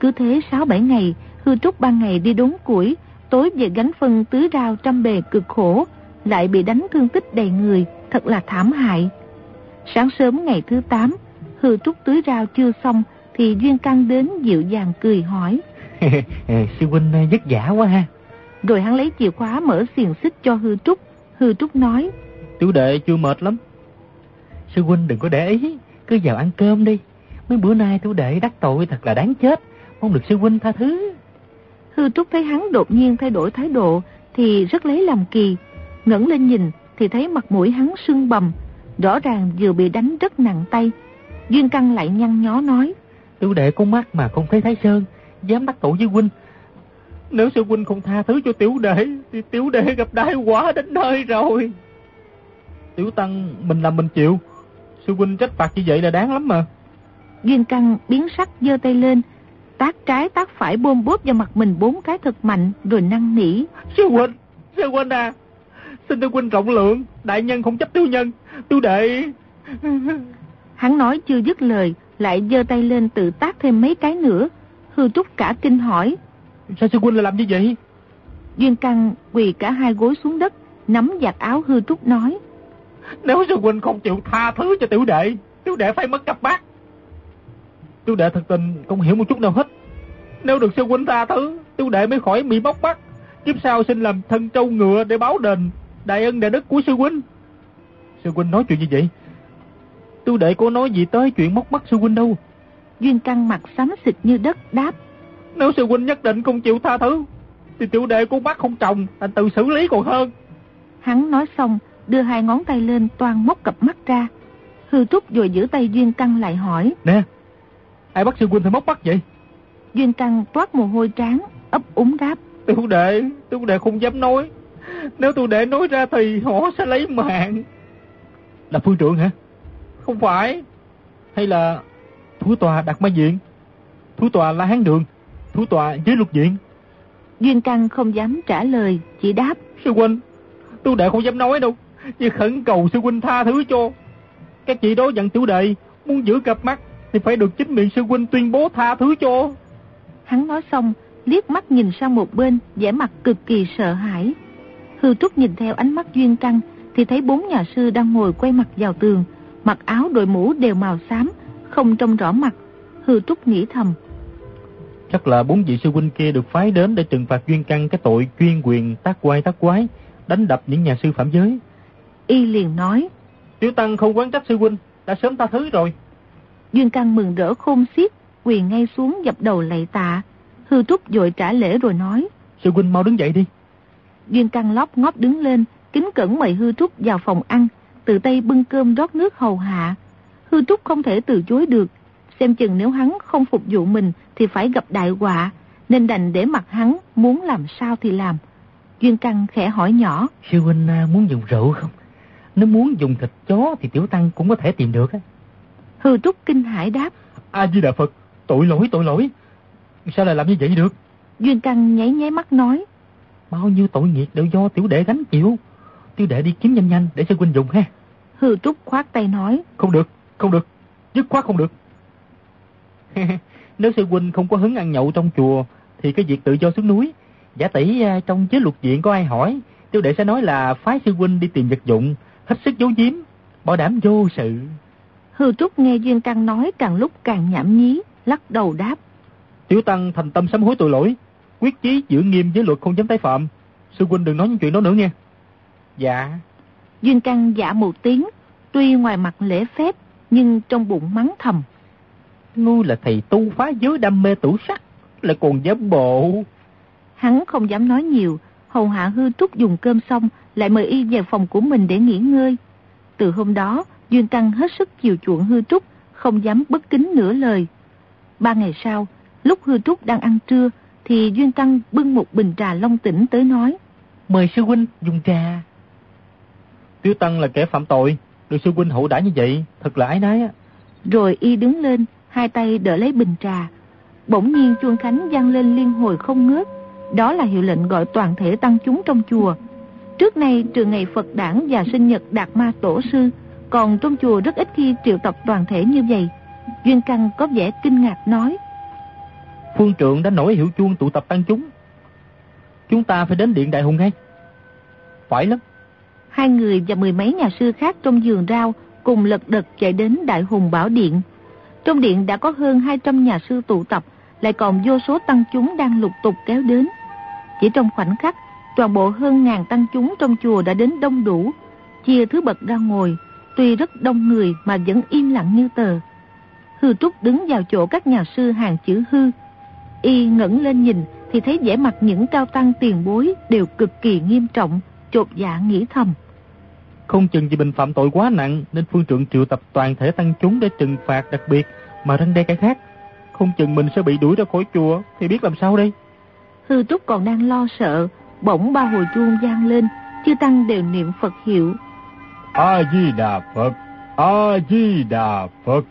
Cứ thế 6-7 ngày, Hư Trúc ban ngày đi đốn củi, tối về gánh phân tứ rau trăm bề cực khổ, lại bị đánh thương tích đầy người, thật là thảm hại. Sáng sớm ngày thứ 8, Hư Trúc tưới rau chưa xong, thì Duyên Căng đến dịu dàng cười hỏi. Sư huynh vất vả quá ha. Rồi hắn lấy chìa khóa mở xiềng xích cho Hư Trúc. Hư Trúc nói. Tiểu đệ chưa mệt lắm. Sư huynh đừng có để ý, cứ vào ăn cơm đi. Mấy bữa nay tiểu đệ đắc tội thật là đáng chết, mong được sư huynh tha thứ. Hư Trúc thấy hắn đột nhiên thay đổi thái độ thì rất lấy làm kỳ. ngẩng lên nhìn thì thấy mặt mũi hắn sưng bầm, rõ ràng vừa bị đánh rất nặng tay. Duyên Căng lại nhăn nhó nói. Tiểu đệ có mắt mà không thấy Thái Sơn, dám đắc tội với huynh. Nếu sư huynh không tha thứ cho tiểu đệ, thì tiểu đệ gặp đại quả đến nơi rồi. Tiểu tăng, mình làm mình chịu. Sư huynh trách phạt như vậy là đáng lắm mà. Duyên Căng biến sắc giơ tay lên, tác trái tác phải bôm bốp vào mặt mình bốn cái thật mạnh rồi năn nỉ. Sư huynh, sư huynh à, xin sư huynh rộng lượng, đại nhân không chấp tiểu nhân, tiểu đệ. Hắn nói chưa dứt lời, lại giơ tay lên tự tác thêm mấy cái nữa. Hư Trúc cả kinh hỏi. Sao sư huynh lại làm như vậy? Duyên Căng quỳ cả hai gối xuống đất, nắm giặt áo Hư Trúc nói. Nếu sư huynh không chịu tha thứ cho tiểu đệ, tiểu đệ phải mất cặp bác. Tiểu đệ thật tình không hiểu một chút nào hết. Nếu được sư huynh tha thứ, tiểu đệ mới khỏi bị bóc bắt. Kiếp sau xin làm thân trâu ngựa để báo đền đại ân đại đức của sư huynh. Sư huynh nói chuyện như vậy. Tiểu đệ có nói gì tới chuyện móc mắt sư huynh đâu. Duyên Căng mặt xám xịt như đất đáp. Nếu sư huynh nhất định không chịu tha thứ, thì tiểu đệ cũng bắt không chồng, anh tự xử lý còn hơn. Hắn nói xong, đưa hai ngón tay lên toan móc cặp mắt ra. Hư Trúc rồi giữ tay Duyên Căng lại hỏi. Nè, ai bắt sư huynh phải móc mắt vậy? Duyên Căng toát mồ hôi trán, ấp úng đáp. Tiểu đệ, tiểu đệ không dám nói. Nếu tiểu đệ nói ra thì họ sẽ lấy mạng. Là phương trưởng hả? Không phải. Hay là thủ tòa đặt mai diện? Thủ tòa la hán đường? Thủ tòa giới luật diện? Duyên Căng không dám trả lời, chỉ đáp. Sư huynh, tiểu đệ không dám nói đâu. Chỉ khẩn cầu sư huynh tha thứ cho. Các chị đó dặn tiểu đệ muốn giữ cặp mắt thì phải được chính miệng sư huynh tuyên bố tha thứ cho. Hắn nói xong, liếc mắt nhìn sang một bên, vẻ mặt cực kỳ sợ hãi. Hư Trúc nhìn theo ánh mắt Duyên Căng, thì thấy bốn nhà sư đang ngồi quay mặt vào tường, mặc áo đội mũ đều màu xám, không trông rõ mặt. Hư Trúc nghĩ thầm. Chắc là bốn vị sư huynh kia được phái đến để trừng phạt Duyên Căng cái tội chuyên quyền tác quay tác quái, đánh đập những nhà sư phạm giới. Y liền nói. Tiểu Tăng không quán trách sư huynh, đã sớm tha thứ rồi. Duyên Căng mừng rỡ khôn xiết, quỳ ngay xuống dập đầu lạy tạ. Hư Trúc dội trả lễ rồi nói. Sư huynh mau đứng dậy đi. Duyên Căng lóp ngóp đứng lên, kính cẩn mời Hư Trúc vào phòng ăn, tự tay bưng cơm rót nước hầu hạ. Hư Trúc không thể từ chối được, xem chừng nếu hắn không phục vụ mình thì phải gặp đại họa, nên đành để mặt hắn muốn làm sao thì làm. Duyên Căng khẽ hỏi nhỏ. Sư huynh à, muốn dùng rượu không? Nếu muốn dùng thịt chó thì Tiểu Tăng cũng có thể tìm được. Hư Trúc kinh hải đáp. A-di-đà Phật, tội lỗi, tội lỗi. Sao lại làm như vậy được? Duyên Căng nháy nháy mắt nói. Bao nhiêu tội nghiệp đều do tiểu đệ gánh chịu. Tiểu đệ đi kiếm nhanh nhanh để cho huynh dùng ha. Hư Trúc khoát tay nói. Không được, không được, dứt khoát không được. Nếu sư huynh không có hứng ăn nhậu trong chùa thì cái việc tự do xuống núi. Giả tỷ à, trong chế luật diện có ai hỏi, tiểu đệ sẽ nói là phái sư huynh đi tìm vật dụng, hết sức giấu giếm, bảo đảm vô sự. Hư Trúc nghe Duyên Căng nói càng lúc càng nhảm nhí, lắc đầu đáp. Tiểu Tăng thành tâm sám hối tội lỗi, quyết chí giữ nghiêm với luật không dám tái phạm. Sư huynh đừng nói những chuyện đó nữa nghe. Dạ. Duyên Căng dạ một tiếng, tuy ngoài mặt lễ phép, nhưng trong bụng mắng thầm. Ngươi là thầy tu phá giới đam mê tủ sắc, lại còn dám bộ. Hắn không dám nói nhiều, hầu hạ hư trúc dùng cơm xong, lại mời y về phòng của mình để nghỉ ngơi. Từ hôm đó, Duyên Căng hết sức chiều chuộng hư trúc, không dám bất kính nửa lời. Ba ngày sau, lúc hư trúc đang ăn trưa, thì Duyên Căng bưng một bình trà long tỉnh tới nói. Mời sư huynh dùng trà. Tiểu Tăng là kẻ phạm tội, được sư huynh hậu đãi như vậy, thật là ái nái á. Rồi y đứng lên, hai tay đỡ lấy bình trà. Bỗng nhiên chuông khánh vang lên liên hồi không ngớt. Đó là hiệu lệnh gọi toàn thể tăng chúng trong chùa. Trước nay trừ ngày Phật đản và sinh nhật Đạt Ma Tổ Sư, còn trong chùa rất ít khi triệu tập toàn thể như vậy. Duyên Căng có vẻ kinh ngạc nói. Phương trượng đã nổi hiệu chuông tụ tập tăng chúng. Chúng ta phải đến điện đại hùng ngay. Phải lắm. Hai người và mười mấy nhà sư khác trong giường rau cùng lật đật chạy đến đại hùng bảo điện. Trong điện đã có hơn 200 nhà sư tụ tập, lại còn vô số tăng chúng đang lục tục kéo đến. Chỉ trong khoảnh khắc, toàn bộ hơn ngàn tăng chúng trong chùa đã đến đông đủ, chia thứ bậc ra ngồi, tuy rất đông người mà vẫn im lặng như tờ. Hư Trúc đứng vào chỗ các nhà sư hàng chữ hư. Y ngẩng lên nhìn thì thấy vẻ mặt những cao tăng tiền bối đều cực kỳ nghiêm trọng, chột dạ nghĩ thầm. Không chừng vì mình phạm tội quá nặng nên phương trượng triệu tập toàn thể tăng chúng để trừng phạt đặc biệt mà răng đe cái khác. Không chừng mình sẽ bị đuổi ra khỏi chùa thì biết làm sao đây. Hư Trúc còn đang lo sợ, bỗng ba hồi chuông vang lên, chư tăng đều niệm Phật hiệu. A-di-đà Phật, A-di-đà Phật.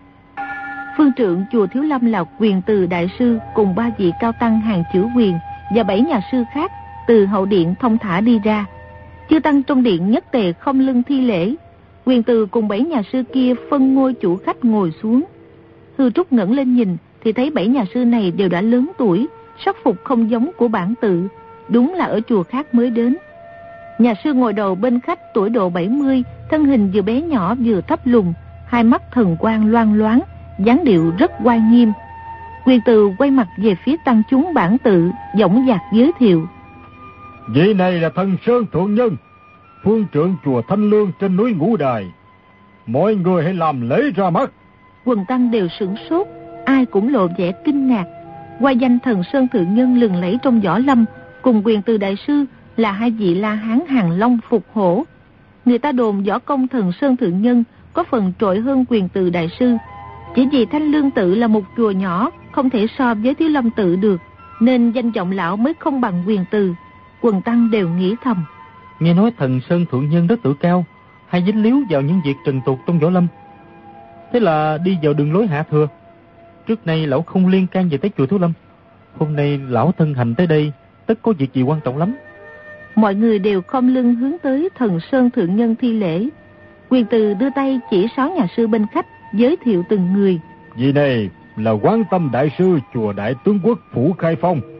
Phương trượng chùa Thiếu Lâm là quyền từ đại sư cùng ba vị cao tăng hàng chữ quyền và bảy nhà sư khác từ hậu điện thông thả đi ra. Chư tăng trong điện nhất tề không lưng thi lễ. Quyền từ cùng bảy nhà sư kia phân ngôi chủ khách ngồi xuống. Hư Trúc ngẩng lên nhìn thì thấy bảy nhà sư này đều đã lớn tuổi, sắc phục không giống của bản tự, đúng là ở chùa khác mới đến. Nhà sư ngồi đầu bên khách tuổi độ 70, thân hình vừa bé nhỏ vừa thấp lùn, hai mắt thần quang loan loáng, dáng điệu rất oai nghiêm. Quyền từ quay mặt về phía tăng chúng bản tự, giọng dạc giới thiệu. Vị này là thần Sơn Thượng Nhân, phương trưởng chùa Thanh Lương trên núi Ngũ Đài. Mọi người hãy làm lễ ra mắt. Quần tăng đều sửng sốt, ai cũng lộ vẻ kinh ngạc. Qua danh thần Sơn Thượng Nhân lừng lẫy trong võ lâm, cùng quyền từ đại sư là hai vị la hán hàng long phục hổ. Người ta đồn võ công thần Sơn Thượng Nhân có phần trội hơn quyền từ đại sư. Chỉ vì Thanh Lương Tự là một chùa nhỏ, không thể so với Thiếu Lâm Tự được, nên danh vọng lão mới không bằng quyền từ. Quần tăng đều nghĩ thầm. Nghe nói thần Sơn Thượng Nhân rất tự cao, hay dính líu vào những việc trần tục trong võ lâm. Thế là đi vào đường lối hạ thừa. Trước nay lão không liên can về tới chùa Thiếu Lâm. Hôm nay lão thân hành tới đây, tất có việc gì quan trọng lắm. Mọi người đều không lưng hướng tới thần Sơn Thượng Nhân thi lễ. Quyền từ đưa tay chỉ sáu nhà sư bên khách, giới thiệu từng người. Vị này là quán tâm đại sư chùa Đại Tướng Quốc Phủ Khai Phong.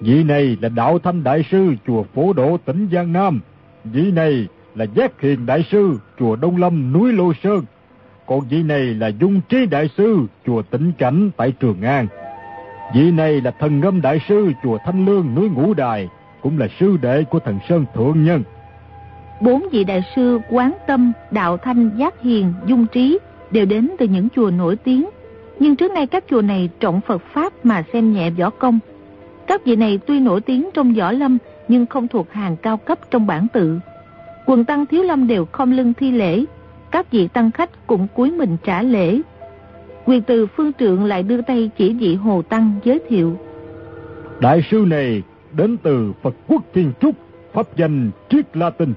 Vị này là đạo thanh đại sư chùa Phổ Độ tỉnh Giang Nam. Vị này là giác hiền đại sư chùa Đông Lâm núi Lô Sơn. Còn vị này là dung trí đại sư chùa Tĩnh Cảnh tại Trường An. Vị này là thần ngâm đại sư chùa Thanh Lương núi Ngũ Đài, cũng là sư đệ của thần Sơn Thượng Nhân. Bốn vị đại sư Quán Tâm, Đạo Thanh, Giác Hiền, Dung Trí đều đến từ những chùa nổi tiếng. Nhưng trước nay các chùa này trọng Phật Pháp mà xem nhẹ võ công. Các vị này tuy nổi tiếng trong võ lâm nhưng không thuộc hàng cao cấp trong bản tự. Quần tăng thiếu lâm đều không lưng thi lễ, các vị tăng khách cũng cúi mình trả lễ. Quyền từ phương trượng lại đưa tay chỉ vị Hồ Tăng giới thiệu. Đại sư này đến từ Phật quốc Thiên Trúc, pháp danh Triết La Tinh.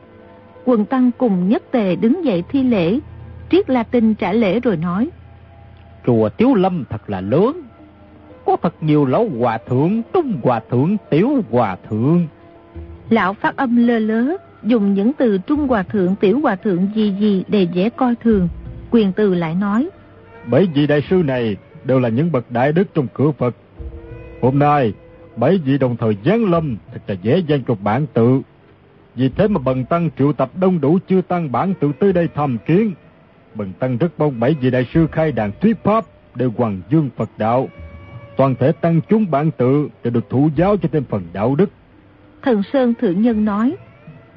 Quần tăng cùng nhất tề đứng dậy thi lễ, Triết La Tinh trả lễ rồi nói. Chùa Tiếu Lâm thật là lớn, có thật nhiều lão hòa thượng, trung hòa thượng, tiểu hòa thượng. Lão phát âm lơ lớ, dùng những từ trung hòa thượng, tiểu hòa thượng gì gì để dễ coi thường. Quyền từ lại nói. Bảy vị đại sư này đều là những bậc đại đức trong cửa Phật. Hôm nay, bảy vị đồng thời giáng lâm thật là dễ dàng cho bản tự. Vì thế mà Bần Tăng triệu tập đông đủ chưa tăng bản tự tới đây thăm kiến. Bần Tăng rất mong bảy vị đại sư khai đàn thuyết pháp để hoàng dương Phật đạo. Toàn thể tăng chúng bản tự để được thụ giáo cho thêm phần đạo đức. Thần Sơn Thượng Nhân nói.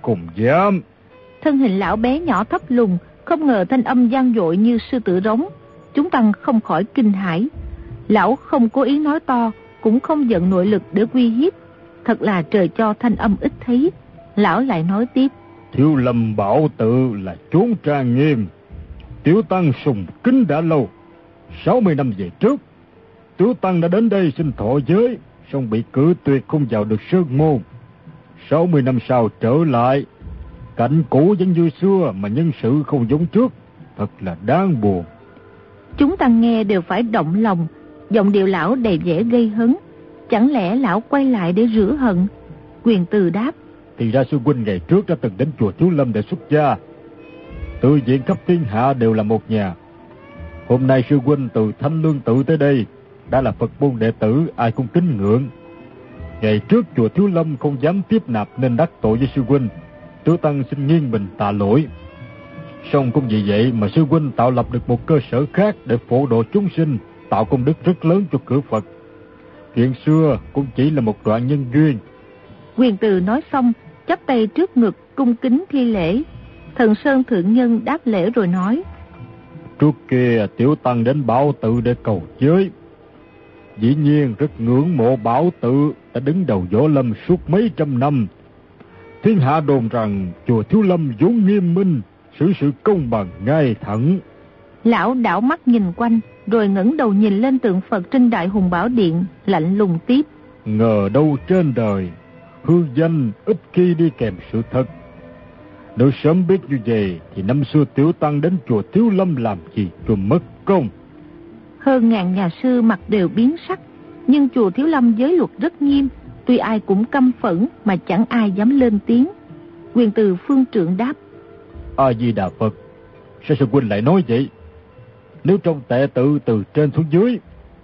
Cùng dám. Thân hình lão bé nhỏ thấp lùng, không ngờ thanh âm gian dội như sư tử rống. Chúng tăng không khỏi kinh hãi. Lão không cố ý nói to, cũng không giận nội lực để uy hiếp. Thật là trời cho thanh âm ít thấy. Lão lại nói tiếp. Thiếu lâm bảo tự là chốn trang nghiêm. Tiểu tăng sùng kính đã lâu. 60 năm về trước, Tiểu tăng đã đến đây xin thọ giới, xong bị cử tuyệt không vào được sơn môn. 60 năm sau trở lại, cảnh cũ vẫn như xưa mà nhân sự không giống trước, thật là đáng buồn. Chúng ta nghe đều phải động lòng, giọng điệu lão đầy vẻ gây hấn. Chẳng lẽ lão quay lại để rửa hận? Quyền từ đáp. Thì ra sư huynh ngày trước đã từng đến chùa Thiếu Lâm để xuất gia. Tự diện khắp thiên hạ đều là một nhà. Hôm nay sư huynh từ Thanh Lương tự tới đây, đã là Phật môn đệ tử ai cũng kính ngưỡng. Ngày trước chùa Thiếu Lâm không dám tiếp nạp nên đắc tội với sư huynh. Tiểu Tăng xin nghiêng mình tạ lỗi. Song cũng vì vậy mà sư huynh tạo lập được một cơ sở khác để phổ độ chúng sinh, tạo công đức rất lớn cho cửa Phật. Chuyện xưa cũng chỉ là một đoạn nhân duyên. Quyền từ nói xong, chắp tay trước ngực, cung kính thi lễ. Thần Sơn Thượng Nhân đáp lễ rồi nói. Trước kia Tiểu Tăng đến Bảo Tự để cầu giới. Dĩ nhiên rất ngưỡng mộ Bảo Tự đã đứng đầu võ lâm suốt mấy trăm năm. Thiên hạ đồn rằng chùa Thiếu Lâm vốn nghiêm minh, xử sự công bằng ngay thẳng. Lão đảo mắt nhìn quanh, rồi ngẩng đầu nhìn lên tượng Phật trên Đại Hùng Bảo Điện, lạnh lùng tiếp. Ngờ đâu trên đời, hư danh ít khi đi kèm sự thật. Nếu sớm biết như vậy, thì năm xưa Tiểu Tăng đến chùa Thiếu Lâm làm gì rồi mất công. Hơn ngàn nhà sư mặt đều biến sắc, nhưng chùa Thiếu Lâm giới luật rất nghiêm, tuy ai cũng căm phẫn mà chẳng ai dám lên tiếng. Quyền từ phương trượng đáp. A-di-đà Phật, sao sư huynh lại nói vậy? Nếu trong tệ tự từ trên xuống dưới,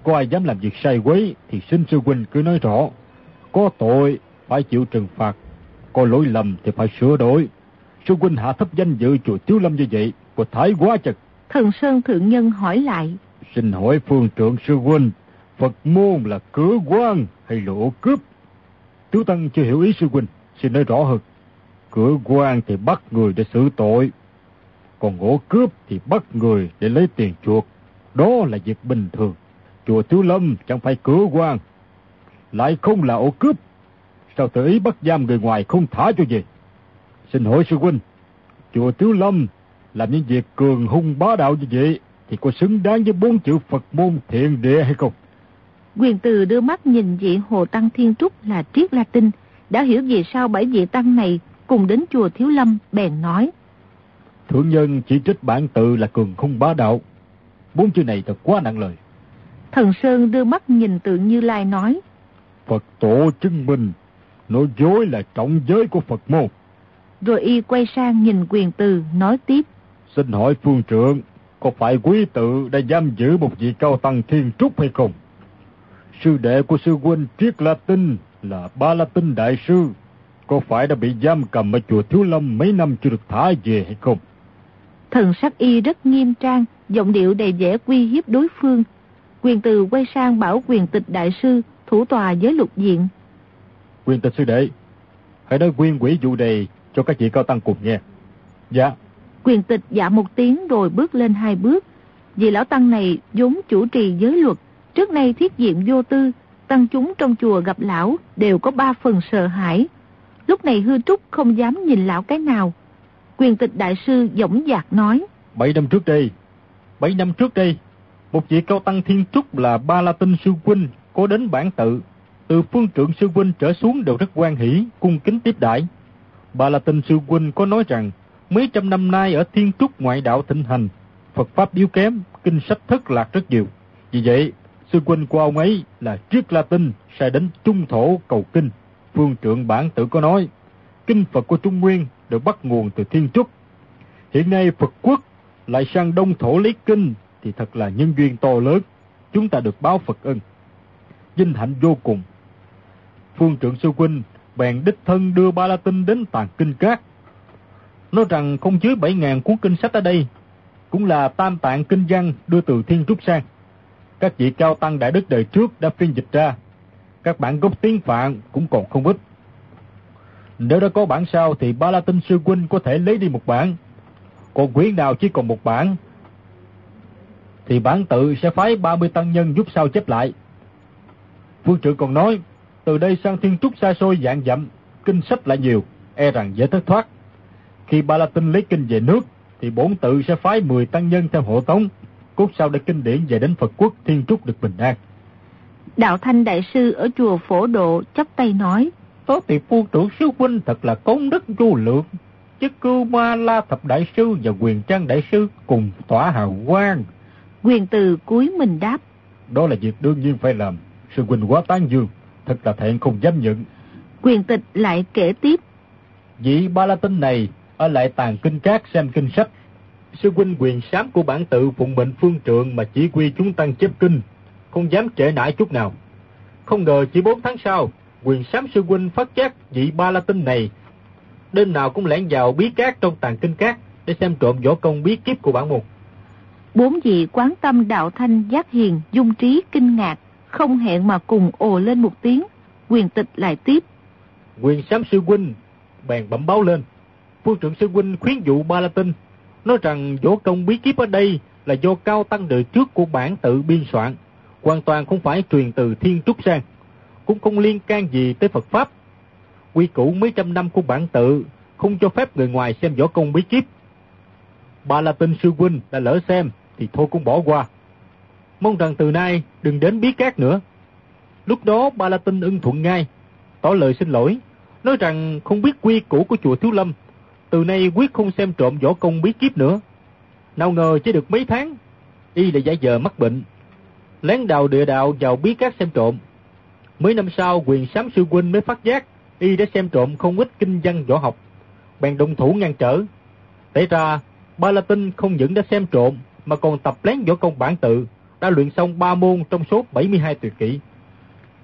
có ai dám làm việc sai quấy, thì xin sư huynh cứ nói rõ. Có tội, phải chịu trừng phạt. Có lỗi lầm thì phải sửa đổi. Sư huynh hạ thấp danh dự chùa Thiếu Lâm như vậy, có thái quá chật. Thần Sơn Thượng Nhân hỏi lại. Xin hỏi phương trượng sư huynh, Phật môn là cửa quan hay lỗ cướp? Tiếu Tăng chưa hiểu ý sư huynh, xin nói rõ hơn. Cửa quan thì bắt người để xử tội, còn ổ cướp thì bắt người để lấy tiền chuộc. Đó là việc bình thường. Chùa Thiếu Lâm chẳng phải cửa quan, lại không là ổ cướp. Sao tự ý bắt giam người ngoài không thả cho về? Xin hỏi sư huynh, chùa Thiếu Lâm làm những việc cường hung bá đạo như vậy thì có xứng đáng với bốn chữ Phật môn thiện địa hay không? Quyền từ đưa mắt nhìn vị Hồ Tăng Thiên Trúc là Triết La Tinh, đã hiểu vì sao bảy vị Tăng này cùng đến chùa Thiếu Lâm bèn nói. Thượng nhân chỉ trích bản tự là cường hung bá đạo. Bốn chữ này thật quá nặng lời. Thần Sơn đưa mắt nhìn tượng Như Lai nói. Phật tổ chứng minh, nói dối là trọng giới của Phật môn. Rồi y quay sang nhìn quyền từ, nói tiếp. Xin hỏi phương trượng, có phải quý tự đã giam giữ một vị cao tăng thiên trúc hay không? Sư đệ của sư huynh Triết La Tinh là Ba La Tinh Đại Sư, có phải đã bị giam cầm ở chùa Thiếu Lâm mấy năm chưa được thả về hay không? Thần sắc y rất nghiêm trang, giọng điệu đầy vẻ uy hiếp đối phương. Quyền từ quay sang bảo quyền tịch đại sư, thủ tòa với lục diện. Quyền tịch sư đệ, hãy nói quyên quỷ vụ đề cho các vị cao tăng cùng nghe. Dạ. Quyền tịch dạ một tiếng rồi bước lên hai bước. Vì lão tăng này vốn chủ trì giới luật, trước nay thiết diện vô tư, tăng chúng trong chùa gặp lão đều có ba phần sợ hãi. Lúc này hư trúc không dám nhìn lão cái nào. Quyền tịch đại sư dõng dạc nói. Bảy năm trước đây, bảy năm trước đây, một vị cao tăng thiên trúc là Ba La Tinh Sư Huynh có đến bản tự. Từ phương trưởng Sư Huynh trở xuống đều rất quan hỷ, cung kính tiếp đãi. Ba La Tinh Sư Huynh có nói rằng, mấy trăm năm nay ở thiên trúc ngoại đạo thịnh hành, Phật Pháp yếu kém, kinh sách thất lạc rất nhiều. Vì vậy, Sư Huynh của ông ấy là triết La Tinh sẽ đến Trung Thổ cầu kinh. Phương Trượng bản tự có nói, kinh Phật của Trung Nguyên được bắt nguồn từ Thiên Trúc. Hiện nay Phật quốc lại sang Đông Thổ lấy kinh thì thật là nhân duyên to lớn. Chúng ta được báo Phật ân. Vinh hạnh vô cùng. Phương trưởng sư huynh bèn đích thân đưa Ba La Tinh đến tàn kinh cát. Nói rằng không dưới 7.000 cuốn kinh sách ở đây, cũng là tam tạng kinh văn đưa từ Thiên Trúc sang. Các vị cao tăng đại đức đời trước đã phiên dịch ra. Các bản gốc tiếng Phạn cũng còn không ít. Nếu đã có bản sao thì Ba La Tinh Sư Huynh có thể lấy đi một bản. Còn quyển nào chỉ còn một bản, thì bản tự sẽ phái 30 tăng nhân giúp sao chép lại. Phương trưởng còn nói, từ đây sang thiên trúc xa xôi dạng dặm, kinh sách lại nhiều, e rằng dễ thất thoát. Khi Ba La Tinh lấy kinh về nước, thì bổn tự sẽ phái 10 tăng nhân theo hộ tống, cốt sao để kinh điển về đến Phật quốc thiên trúc được bình an. Đạo Thanh Đại Sư ở chùa Phổ Độ chắp tay nói, Có thì phu trưởng sư huynh thật là công đức vô lượng, chứ cưu ma la thập đại sư và quyền trang đại sư cùng tỏa hào quang. Quyền từ cuối mình đáp. Đó là việc đương nhiên phải làm, sư huynh quá tán dương, thật là thẹn không dám nhận. Quyền tịch lại kể tiếp. Vị ba la tinh này ở lại tàn kinh cát xem kinh sách. Sư huynh quyền sám của bản tự phụng mệnh phương trượng mà chỉ quy chúng tăng chép kinh, không dám trễ nải chút nào. Không ngờ chỉ 4 tháng sau, quyền sám sư huynh phát giác vị ba la tinh này đêm nào cũng lẻn vào bí cát trong tàn kinh cát để xem trộm võ công bí kíp của bản môn. Bốn vị quán tâm đạo thanh giác hiền, dung trí kinh ngạc, không hẹn mà cùng ồ lên một tiếng, quyền tịch lại tiếp. Quyền sám sư huynh bèn bẩm báo lên. Phương trưởng sư huynh khuyến dụ ba la tinh, nói rằng võ công bí kíp ở đây là do cao tăng đời trước của bản tự biên soạn, hoàn toàn không phải truyền từ thiên trúc sang, cũng không liên can gì tới Phật Pháp. Quy củ mấy trăm năm của bản tự không cho phép người ngoài xem võ công bí kíp. Ba la tinh sư huynh đã lỡ xem thì thôi cũng bỏ qua. Mong rằng từ nay đừng đến bí cát nữa. Lúc đó ba la tinh ưng thuận ngay, tỏ lời xin lỗi, nói rằng không biết quy củ của chùa Thiếu Lâm, từ nay quyết không xem trộm võ công bí kíp nữa. Nào ngờ chỉ được mấy tháng, y lại giả giờ mắc bệnh, lén đào địa đạo vào bí các xem trộm. Mấy năm sau quyền sám sư huynh mới phát giác, y đã xem trộm không ít kinh văn võ học, bèn đồng thủ ngăn trở. Thế ra, ba la tinh không những đã xem trộm, mà còn tập lén võ công bản tự, đã luyện xong ba môn trong số 72 tuyệt kỹ.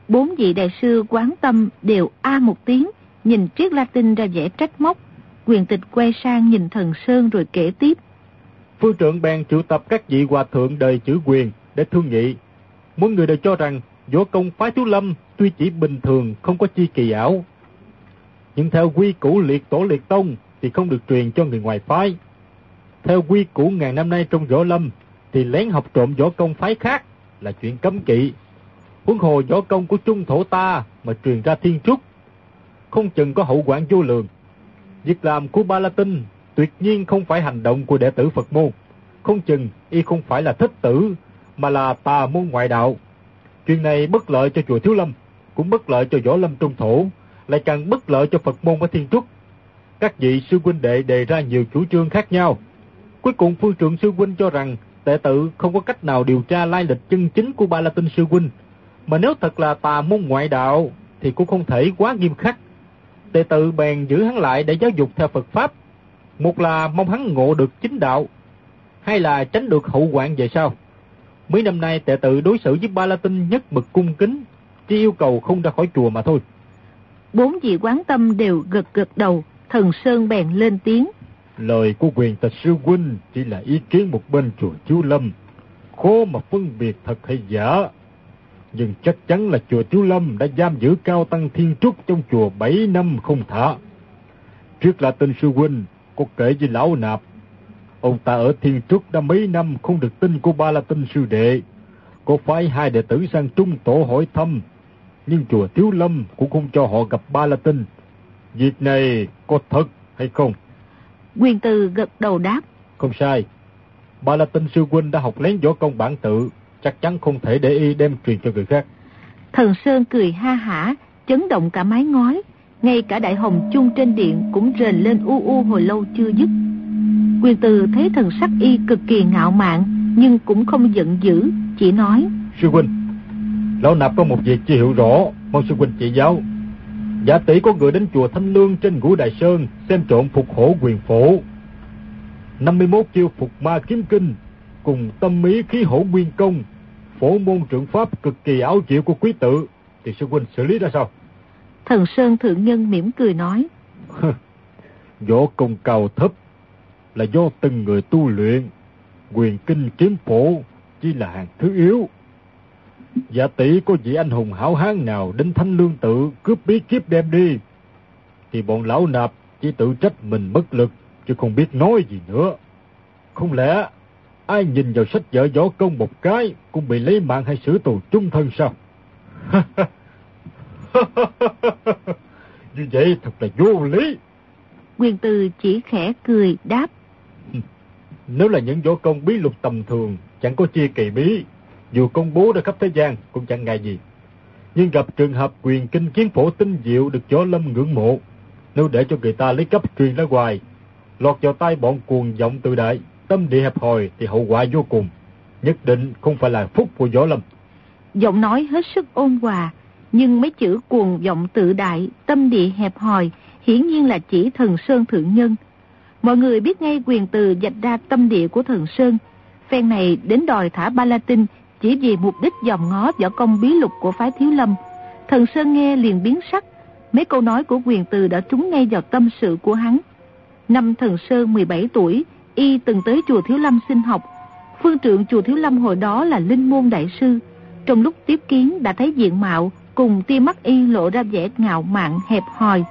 Bốn vị đại sư quán tâm đều a một tiếng, nhìn Triết La Tinh ra vẻ trách móc. Quyền tịch quay sang nhìn thần Sơn rồi kể tiếp. Phương trưởng bèn triệu tập các vị hòa thượng đời chữ quyền để thương nghị. Mỗi người đều cho rằng võ công phái thiếu lâm tuy chỉ bình thường không có chi kỳ ảo. Nhưng theo quy củ liệt tổ liệt tông thì không được truyền cho người ngoài phái. Theo quy củ ngàn năm nay trong võ lâm thì lén học trộm võ công phái khác là chuyện cấm kỵ. Huống hồ võ công của trung thổ ta mà truyền ra thiên trúc, không chừng có hậu quả vô lượng. Việc làm của Ba La Tinh tuyệt nhiên không phải hành động của đệ tử Phật môn, không chừng y không phải là thích tử mà là tà môn ngoại đạo. Chuyện này bất lợi cho chùa Thiếu Lâm, cũng bất lợi cho võ lâm trung thổ, lại càng bất lợi cho Phật môn ở thiên trúc. Các vị sư huynh đệ đề ra nhiều chủ trương khác nhau. Cuối cùng phương trưởng sư huynh cho rằng đệ tử không có cách nào điều tra lai lịch chân chính của Ba La Tinh sư huynh, mà nếu thật là tà môn ngoại đạo thì cũng không thể quá nghiêm khắc. Đệ tử bèn giữ hắn lại để giáo dục theo Phật Pháp. Một là mong hắn ngộ được chính đạo, hai là tránh được hậu hoạn về sau. Mấy năm nay đệ tử đối xử với Ba La Tinh nhất mực cung kính, chỉ yêu cầu không ra khỏi chùa mà thôi. Bốn vị quán tâm đều gật gật đầu, thần Sơn bèn lên tiếng. Lời của quyền tịch sư huynh chỉ là ý kiến một bên chùa Chú Lâm. Khó mà phân biệt thật hay giả. Nhưng chắc chắn là chùa Chú Lâm đã giam giữ cao tăng thiên trúc trong chùa 7 năm không thả. Trước là tên sư huynh, có kể với lão nạp. Ông ta ở thiên trúc đã mấy năm không được tin của ba la tinh sư đệ. Có phái hai đệ tử sang trung tổ hỏi thăm. Nhưng chùa Thiếu Lâm cũng không cho họ gặp ba la tinh. Việc này có thật hay không? Quyền Từ gật đầu đáp. Không sai. Bà là tinh sư huynh đã học lén võ công bản tự, chắc chắn không thể để y đem truyền cho người khác. Thần Sơn cười ha hả, chấn động cả mái ngói. Ngay cả đại hồng chung trên điện cũng rền lên u u hồi lâu chưa dứt. Quyền Từ thấy thần sắc y cực kỳ ngạo mạn, nhưng cũng không giận dữ, chỉ nói. Sư huynh, lão nạp có một việc chưa hiểu rõ, mong sư huynh chỉ giáo. Giả tỷ có người đến chùa Thanh Lương trên ngũ Đại Sơn xem trộm phục hổ quyền phổ. 51 chiêu phục ma kiếm kinh cùng tâm ý khí hổ nguyên công, phổ môn trưởng pháp cực kỳ áo chịu của quý tự thì sư huynh xử lý ra sao? Thần Sơn Thượng Nhân mỉm cười nói. Võ công cao thấp là do từng người tu luyện, quyền kinh kiếm phổ chỉ là hàng thứ yếu. Giả tỷ có vị anh hùng hảo hán nào đến thanh lương tự cướp bí kiếp đem đi, thì bọn lão nạp chỉ tự trách mình bất lực, chứ không biết nói gì nữa. Không lẽ ai nhìn vào sách vở võ công một cái cũng bị lấy mạng hay xử tù chung thân sao? Như vậy thật là vô lý. Quyền từ chỉ khẽ cười đáp. Nếu là những võ công bí lục tầm thường, chẳng có chia kỳ bí, dù công bố ra khắp thế gian cũng chẳng ngại gì. Nhưng gặp trường hợp quyền kinh kiến phổ tinh diệu được võ lâm ngưỡng mộ, nếu để cho người ta lấy cấp truyền ra ngoài, lọt vào tay bọn cuồng vọng tự đại, tâm địa hẹp hòi thì hậu quả vô cùng, nhất định không phải là phúc của võ lâm. Giọng nói hết sức ôn hòa, nhưng mấy chữ cuồng vọng tự đại, tâm địa hẹp hòi, hiển nhiên là chỉ thần Sơn Thượng Nhân. Mọi người biết ngay quyền từ dạch ra tâm địa của thần Sơn. Phen này đến đòi thả Ba La Tinh chỉ vì mục đích dòm ngó võ công bí lục của phái Thiếu Lâm. Thần Sơn nghe liền biến sắc. Mấy câu nói của quyền từ đã trúng ngay vào tâm sự của hắn. Năm thần Sơn 17 tuổi, y từng tới chùa Thiếu Lâm sinh học. Phương trượng chùa Thiếu Lâm hồi đó là Linh Môn Đại Sư. Trong lúc tiếp kiến đã thấy diện mạo, cùng tia mắt y lộ ra vẻ ngạo mạn, hẹp hòi.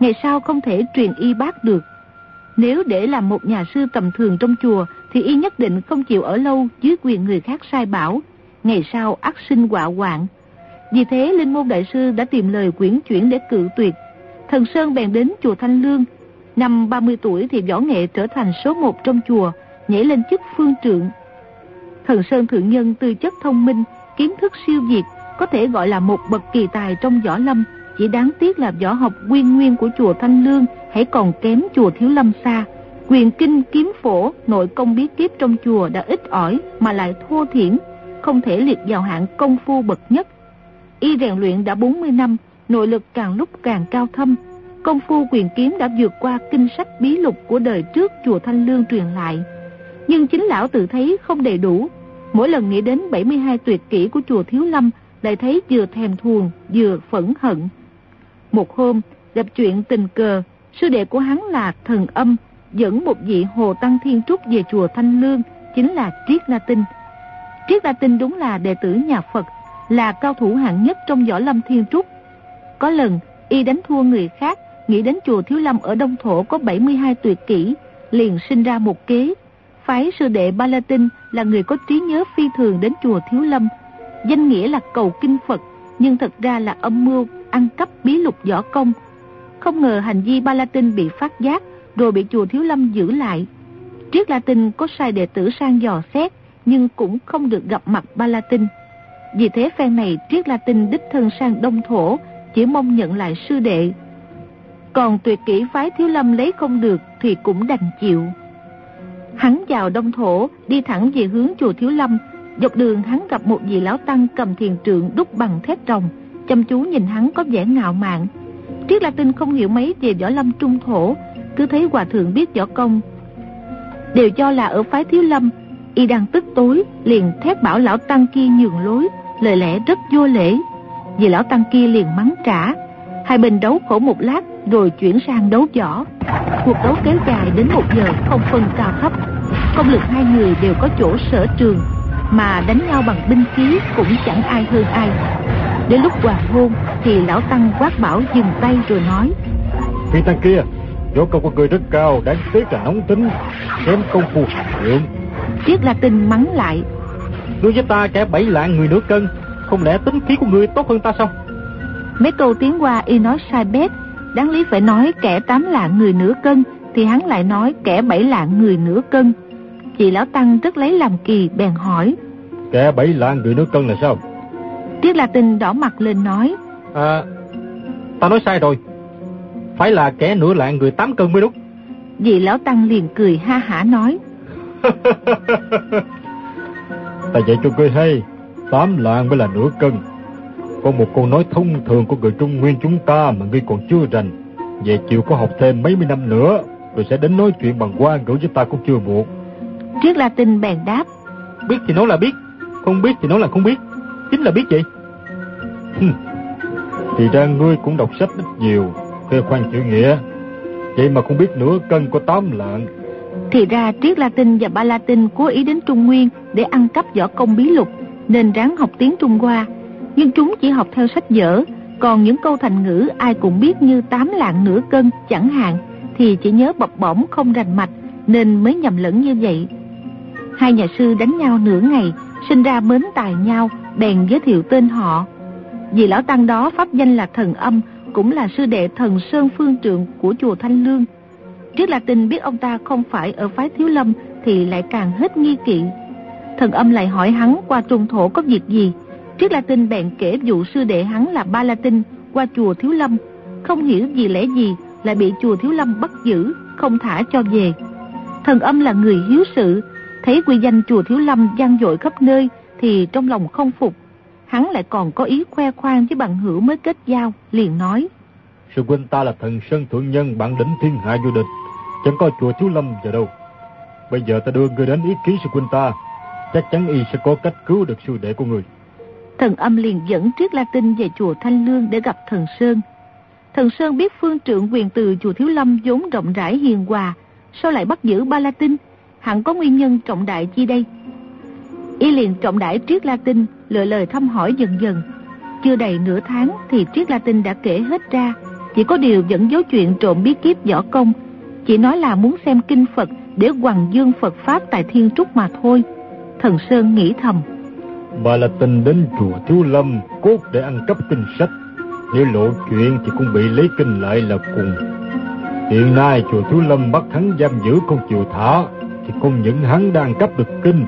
Ngày sau không thể truyền y bác được. Nếu để làm một nhà sư tầm thường trong chùa, thì y nhất định không chịu ở lâu dưới quyền người khác sai bảo. Ngày sau ác sinh quả hoạn. Vì thế Linh Môn Đại Sư đã tìm lời quyển chuyển để cự tuyệt. Thần Sơn bèn đến chùa Thanh Lương. Năm 30 tuổi thì võ nghệ trở thành số một trong chùa, nhảy lên chức phương trượng. Thần Sơn Thượng Nhân tư chất thông minh, kiến thức siêu việt, có thể gọi là một bậc kỳ tài trong võ lâm. Chỉ đáng tiếc là võ học nguyên nguyên của chùa Thanh Lương hãy còn kém chùa Thiếu Lâm xa. Quyền kinh kiếm phổ, nội công bí kíp trong chùa đã ít ỏi mà lại thô thiển, không thể liệt vào hạng công phu bậc nhất. Y rèn luyện đã 40 năm, nội lực càng lúc càng cao thâm. Công phu quyền kiếm đã vượt qua kinh sách bí lục của đời trước chùa Thanh Lương truyền lại. Nhưng chính lão tự thấy không đầy đủ. Mỗi lần nghĩ đến 72 tuyệt kỹ của chùa Thiếu Lâm, lại thấy vừa thèm thuồng, vừa phẫn hận. Một hôm, gặp chuyện tình cờ, sư đệ của hắn là thần âm, dẫn một vị hồ tăng thiên trúc về chùa Thanh Lương, chính là Triết La Tinh. Triết La Tinh đúng là đệ tử nhà Phật, là cao thủ hạng nhất trong võ lâm thiên trúc. Có lần, y đánh thua người khác, nghĩ đến chùa Thiếu Lâm ở Đông Thổ có 72 tuyệt kỹ, liền sinh ra một kế. Phái sư đệ Ba La Tinh là người có trí nhớ phi thường đến chùa Thiếu Lâm, danh nghĩa là cầu kinh Phật, nhưng thật ra là âm mưu ăn cắp bí lục võ công. Không ngờ hành vi Ba La Tinh bị phát giác, rồi bị chùa Thiếu Lâm giữ lại. Triết La Tinh có sai đệ tử sang dò xét, nhưng cũng không được gặp mặt Ba La Tinh. Vì thế phen này Triết La Tinh đích thân sang Đông Thổ, chỉ mong nhận lại sư đệ. Còn tuyệt kỹ phái Thiếu Lâm lấy không được thì cũng đành chịu. Hắn vào Đông Thổ, đi thẳng về hướng chùa Thiếu Lâm, Dọc đường hắn gặp một vị lão tăng cầm thiền trượng đúc bằng thép rồng, chăm chú nhìn hắn có vẻ ngạo mạn. Triết La Tinh không hiểu mấy về võ lâm trung thổ, cứ thấy hòa thượng biết võ công. Đều cho là ở phái thiếu lâm, y đang tức tối, liền thét bảo lão tăng kia nhường lối, lời lẽ rất vô lễ. Vì lão tăng kia liền mắng trả, hai bên đấu khổ một lát rồi chuyển sang đấu võ. Cuộc đấu kéo dài đến một giờ không phân cao thấp, công lực hai người đều có chỗ sở trường mà đánh nhau bằng binh khí cũng chẳng ai hơn ai. Đến lúc hoàng hôn thì lão tăng quát bảo dừng tay rồi nói Phi tăng kia, võ công của người rất cao, đáng tiếc là nóng tính, kém công phu luyện. Triết La Tinh mắng lại Đối với ta kẻ bảy lạng người nửa cân, không lẽ tính khí của người tốt hơn ta sao? Mấy câu tiếng qua y nói sai bét, đáng lý phải nói kẻ tám lạng người nửa cân, thì hắn lại nói kẻ bảy lạng người nửa cân. Chị Lão Tăng rất lấy làm kỳ bèn hỏi. Kẻ bảy lạng người nửa cân là sao? Triết La Tinh đỏ mặt lên nói. À, ta nói sai rồi. Phải là kẻ nửa lạng người tám cân mới đúng. Vị Lão Tăng liền cười ha hả nói. ta dạy cho ngươi hay, tám lạng mới là nửa cân. Có một câu nói thông thường của người Trung Nguyên chúng ta mà ngươi còn chưa rành. Về chịu có học thêm mấy mươi năm nữa, rồi sẽ đến nói chuyện bằng qua ngữ với ta cũng chưa muộn. Triết La Tinh bèn đáp. Biết thì nói là biết, không biết thì nói là không biết. Chính là biết vậy. thì ra ngươi cũng đọc sách ít nhiều, khoe khoan chữ nghĩa. Vậy mà không biết nửa cân có tám lạng. Thì ra Triết La Tinh và Ba La Tinh cố ý đến Trung Nguyên để ăn cắp võ công bí lục, nên ráng học tiếng Trung Hoa. Nhưng chúng chỉ học theo sách vở, còn những câu thành ngữ ai cũng biết như tám lạng nửa cân chẳng hạn, thì chỉ nhớ bập bõm không rành mạch, nên mới nhầm lẫn như vậy. Hai nhà sư đánh nhau nửa ngày, sinh ra mến tài nhau, bèn giới thiệu tên họ. Vì lão tăng đó pháp danh là thần âm, cũng là sư đệ thần Sơn Phương Trượng của chùa Thanh Lương. trước là tình biết ông ta không phải ở phái Thiếu Lâm thì lại càng hết nghi kỵ. Thần âm lại hỏi hắn qua trung thổ có việc gì. Triết La Tinh bèn kể vụ sư đệ hắn là Ba La Tinh qua chùa Thiếu Lâm, không hiểu gì lẽ gì lại bị chùa Thiếu Lâm bắt giữ, không thả cho về. Thần âm là người hiếu sự, thấy quy danh chùa Thiếu Lâm gian dội khắp nơi thì trong lòng không phục. Hắn lại còn có ý khoe khoang với bằng hữu mới kết giao, liền nói. Sư huynh ta là thần sơn thượng nhân bản lĩnh thiên hạ vô địch, chẳng có chùa Thiếu Lâm giờ đâu. Bây giờ ta đưa người đến ý kiến sư huynh ta, chắc chắn y sẽ có cách cứu được sư đệ của người. Thần âm liền dẫn Triết La Tinh về chùa Thanh Lương để gặp thần Sơn. Thần Sơn biết phương trượng quyền từ chùa Thiếu Lâm vốn rộng rãi hiền hòa, sao lại bắt giữ Ba La Tinh? Hẳn có nguyên nhân trọng đại chi đây? Y liền trọng đại Triết La Tinh, lựa lời thăm hỏi dần dần. Chưa đầy nửa tháng thì Triết La Tinh đã kể hết ra, chỉ có điều vẫn dấu chuyện trộm bí kíp võ công. Chỉ nói là muốn xem kinh Phật để hoàng dương Phật Pháp tại Thiên Trúc mà thôi. Thần Sơn nghĩ thầm. Bà là tình đến chùa Thiếu Lâm, cốt để ăn cắp kinh sách. Nếu lộ chuyện thì cũng bị lấy kinh lại là cùng. Hiện nay chùa Thiếu Lâm bắt hắn giam giữ con chịu thả, thì không những hắn đang cắp được kinh,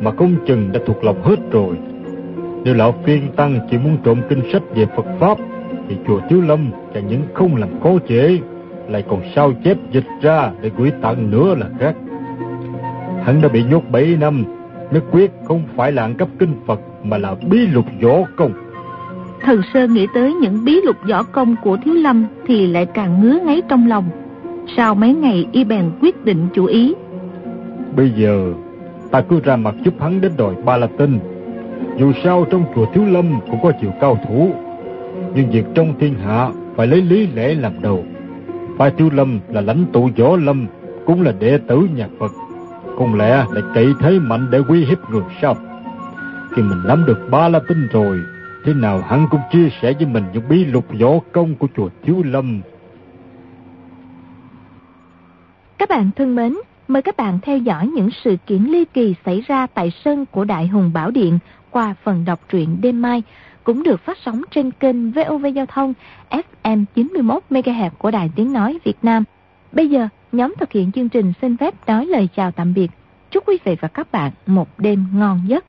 mà công chừng đã thuộc lòng hết rồi. Nếu lão phiên tăng chỉ muốn trộm kinh sách về Phật Pháp, thì chùa Thiếu Lâm chẳng những không làm khó dễ, lại còn sao chép dịch ra để gửi tặng nữa là khác. Hắn đã bị nhốt bảy năm Nhất quyết không phải là ăn cắp kinh Phật mà là bí lục võ công. Thần Sơn nghĩ tới những bí lục võ công của Thiếu Lâm thì lại càng ngứa ngáy trong lòng. Sau mấy ngày y bèn quyết định chủ ý. Bây giờ ta cứ ra mặt giúp hắn đến đòi ba la tinh. Dù sao trong chùa Thiếu Lâm cũng có chiều cao thủ. Nhưng việc trong thiên hạ phải lấy lý lẽ làm đầu. Phái Thiếu Lâm là lãnh tụ võ lâm, cũng là đệ tử nhà Phật. Không lẽ lại cậy thế mạnh để uy hiếp người sao? Khi mình nắm được ba la tinh rồi, thế nào hắn cũng chia sẻ với mình những bí lục võ công của chùa Thiếu Lâm. Các bạn thân mến, mời các bạn theo dõi những sự kiện ly kỳ xảy ra tại sân của Đại Hùng Bảo Điện qua phần đọc truyện đêm mai, cũng được phát sóng trên kênh VOV Giao thông FM 91 MHz của Đài Tiếng Nói Việt Nam. Bây giờ, nhóm thực hiện chương trình xin phép nói lời chào tạm biệt. Chúc quý vị và các bạn một đêm ngon giấc.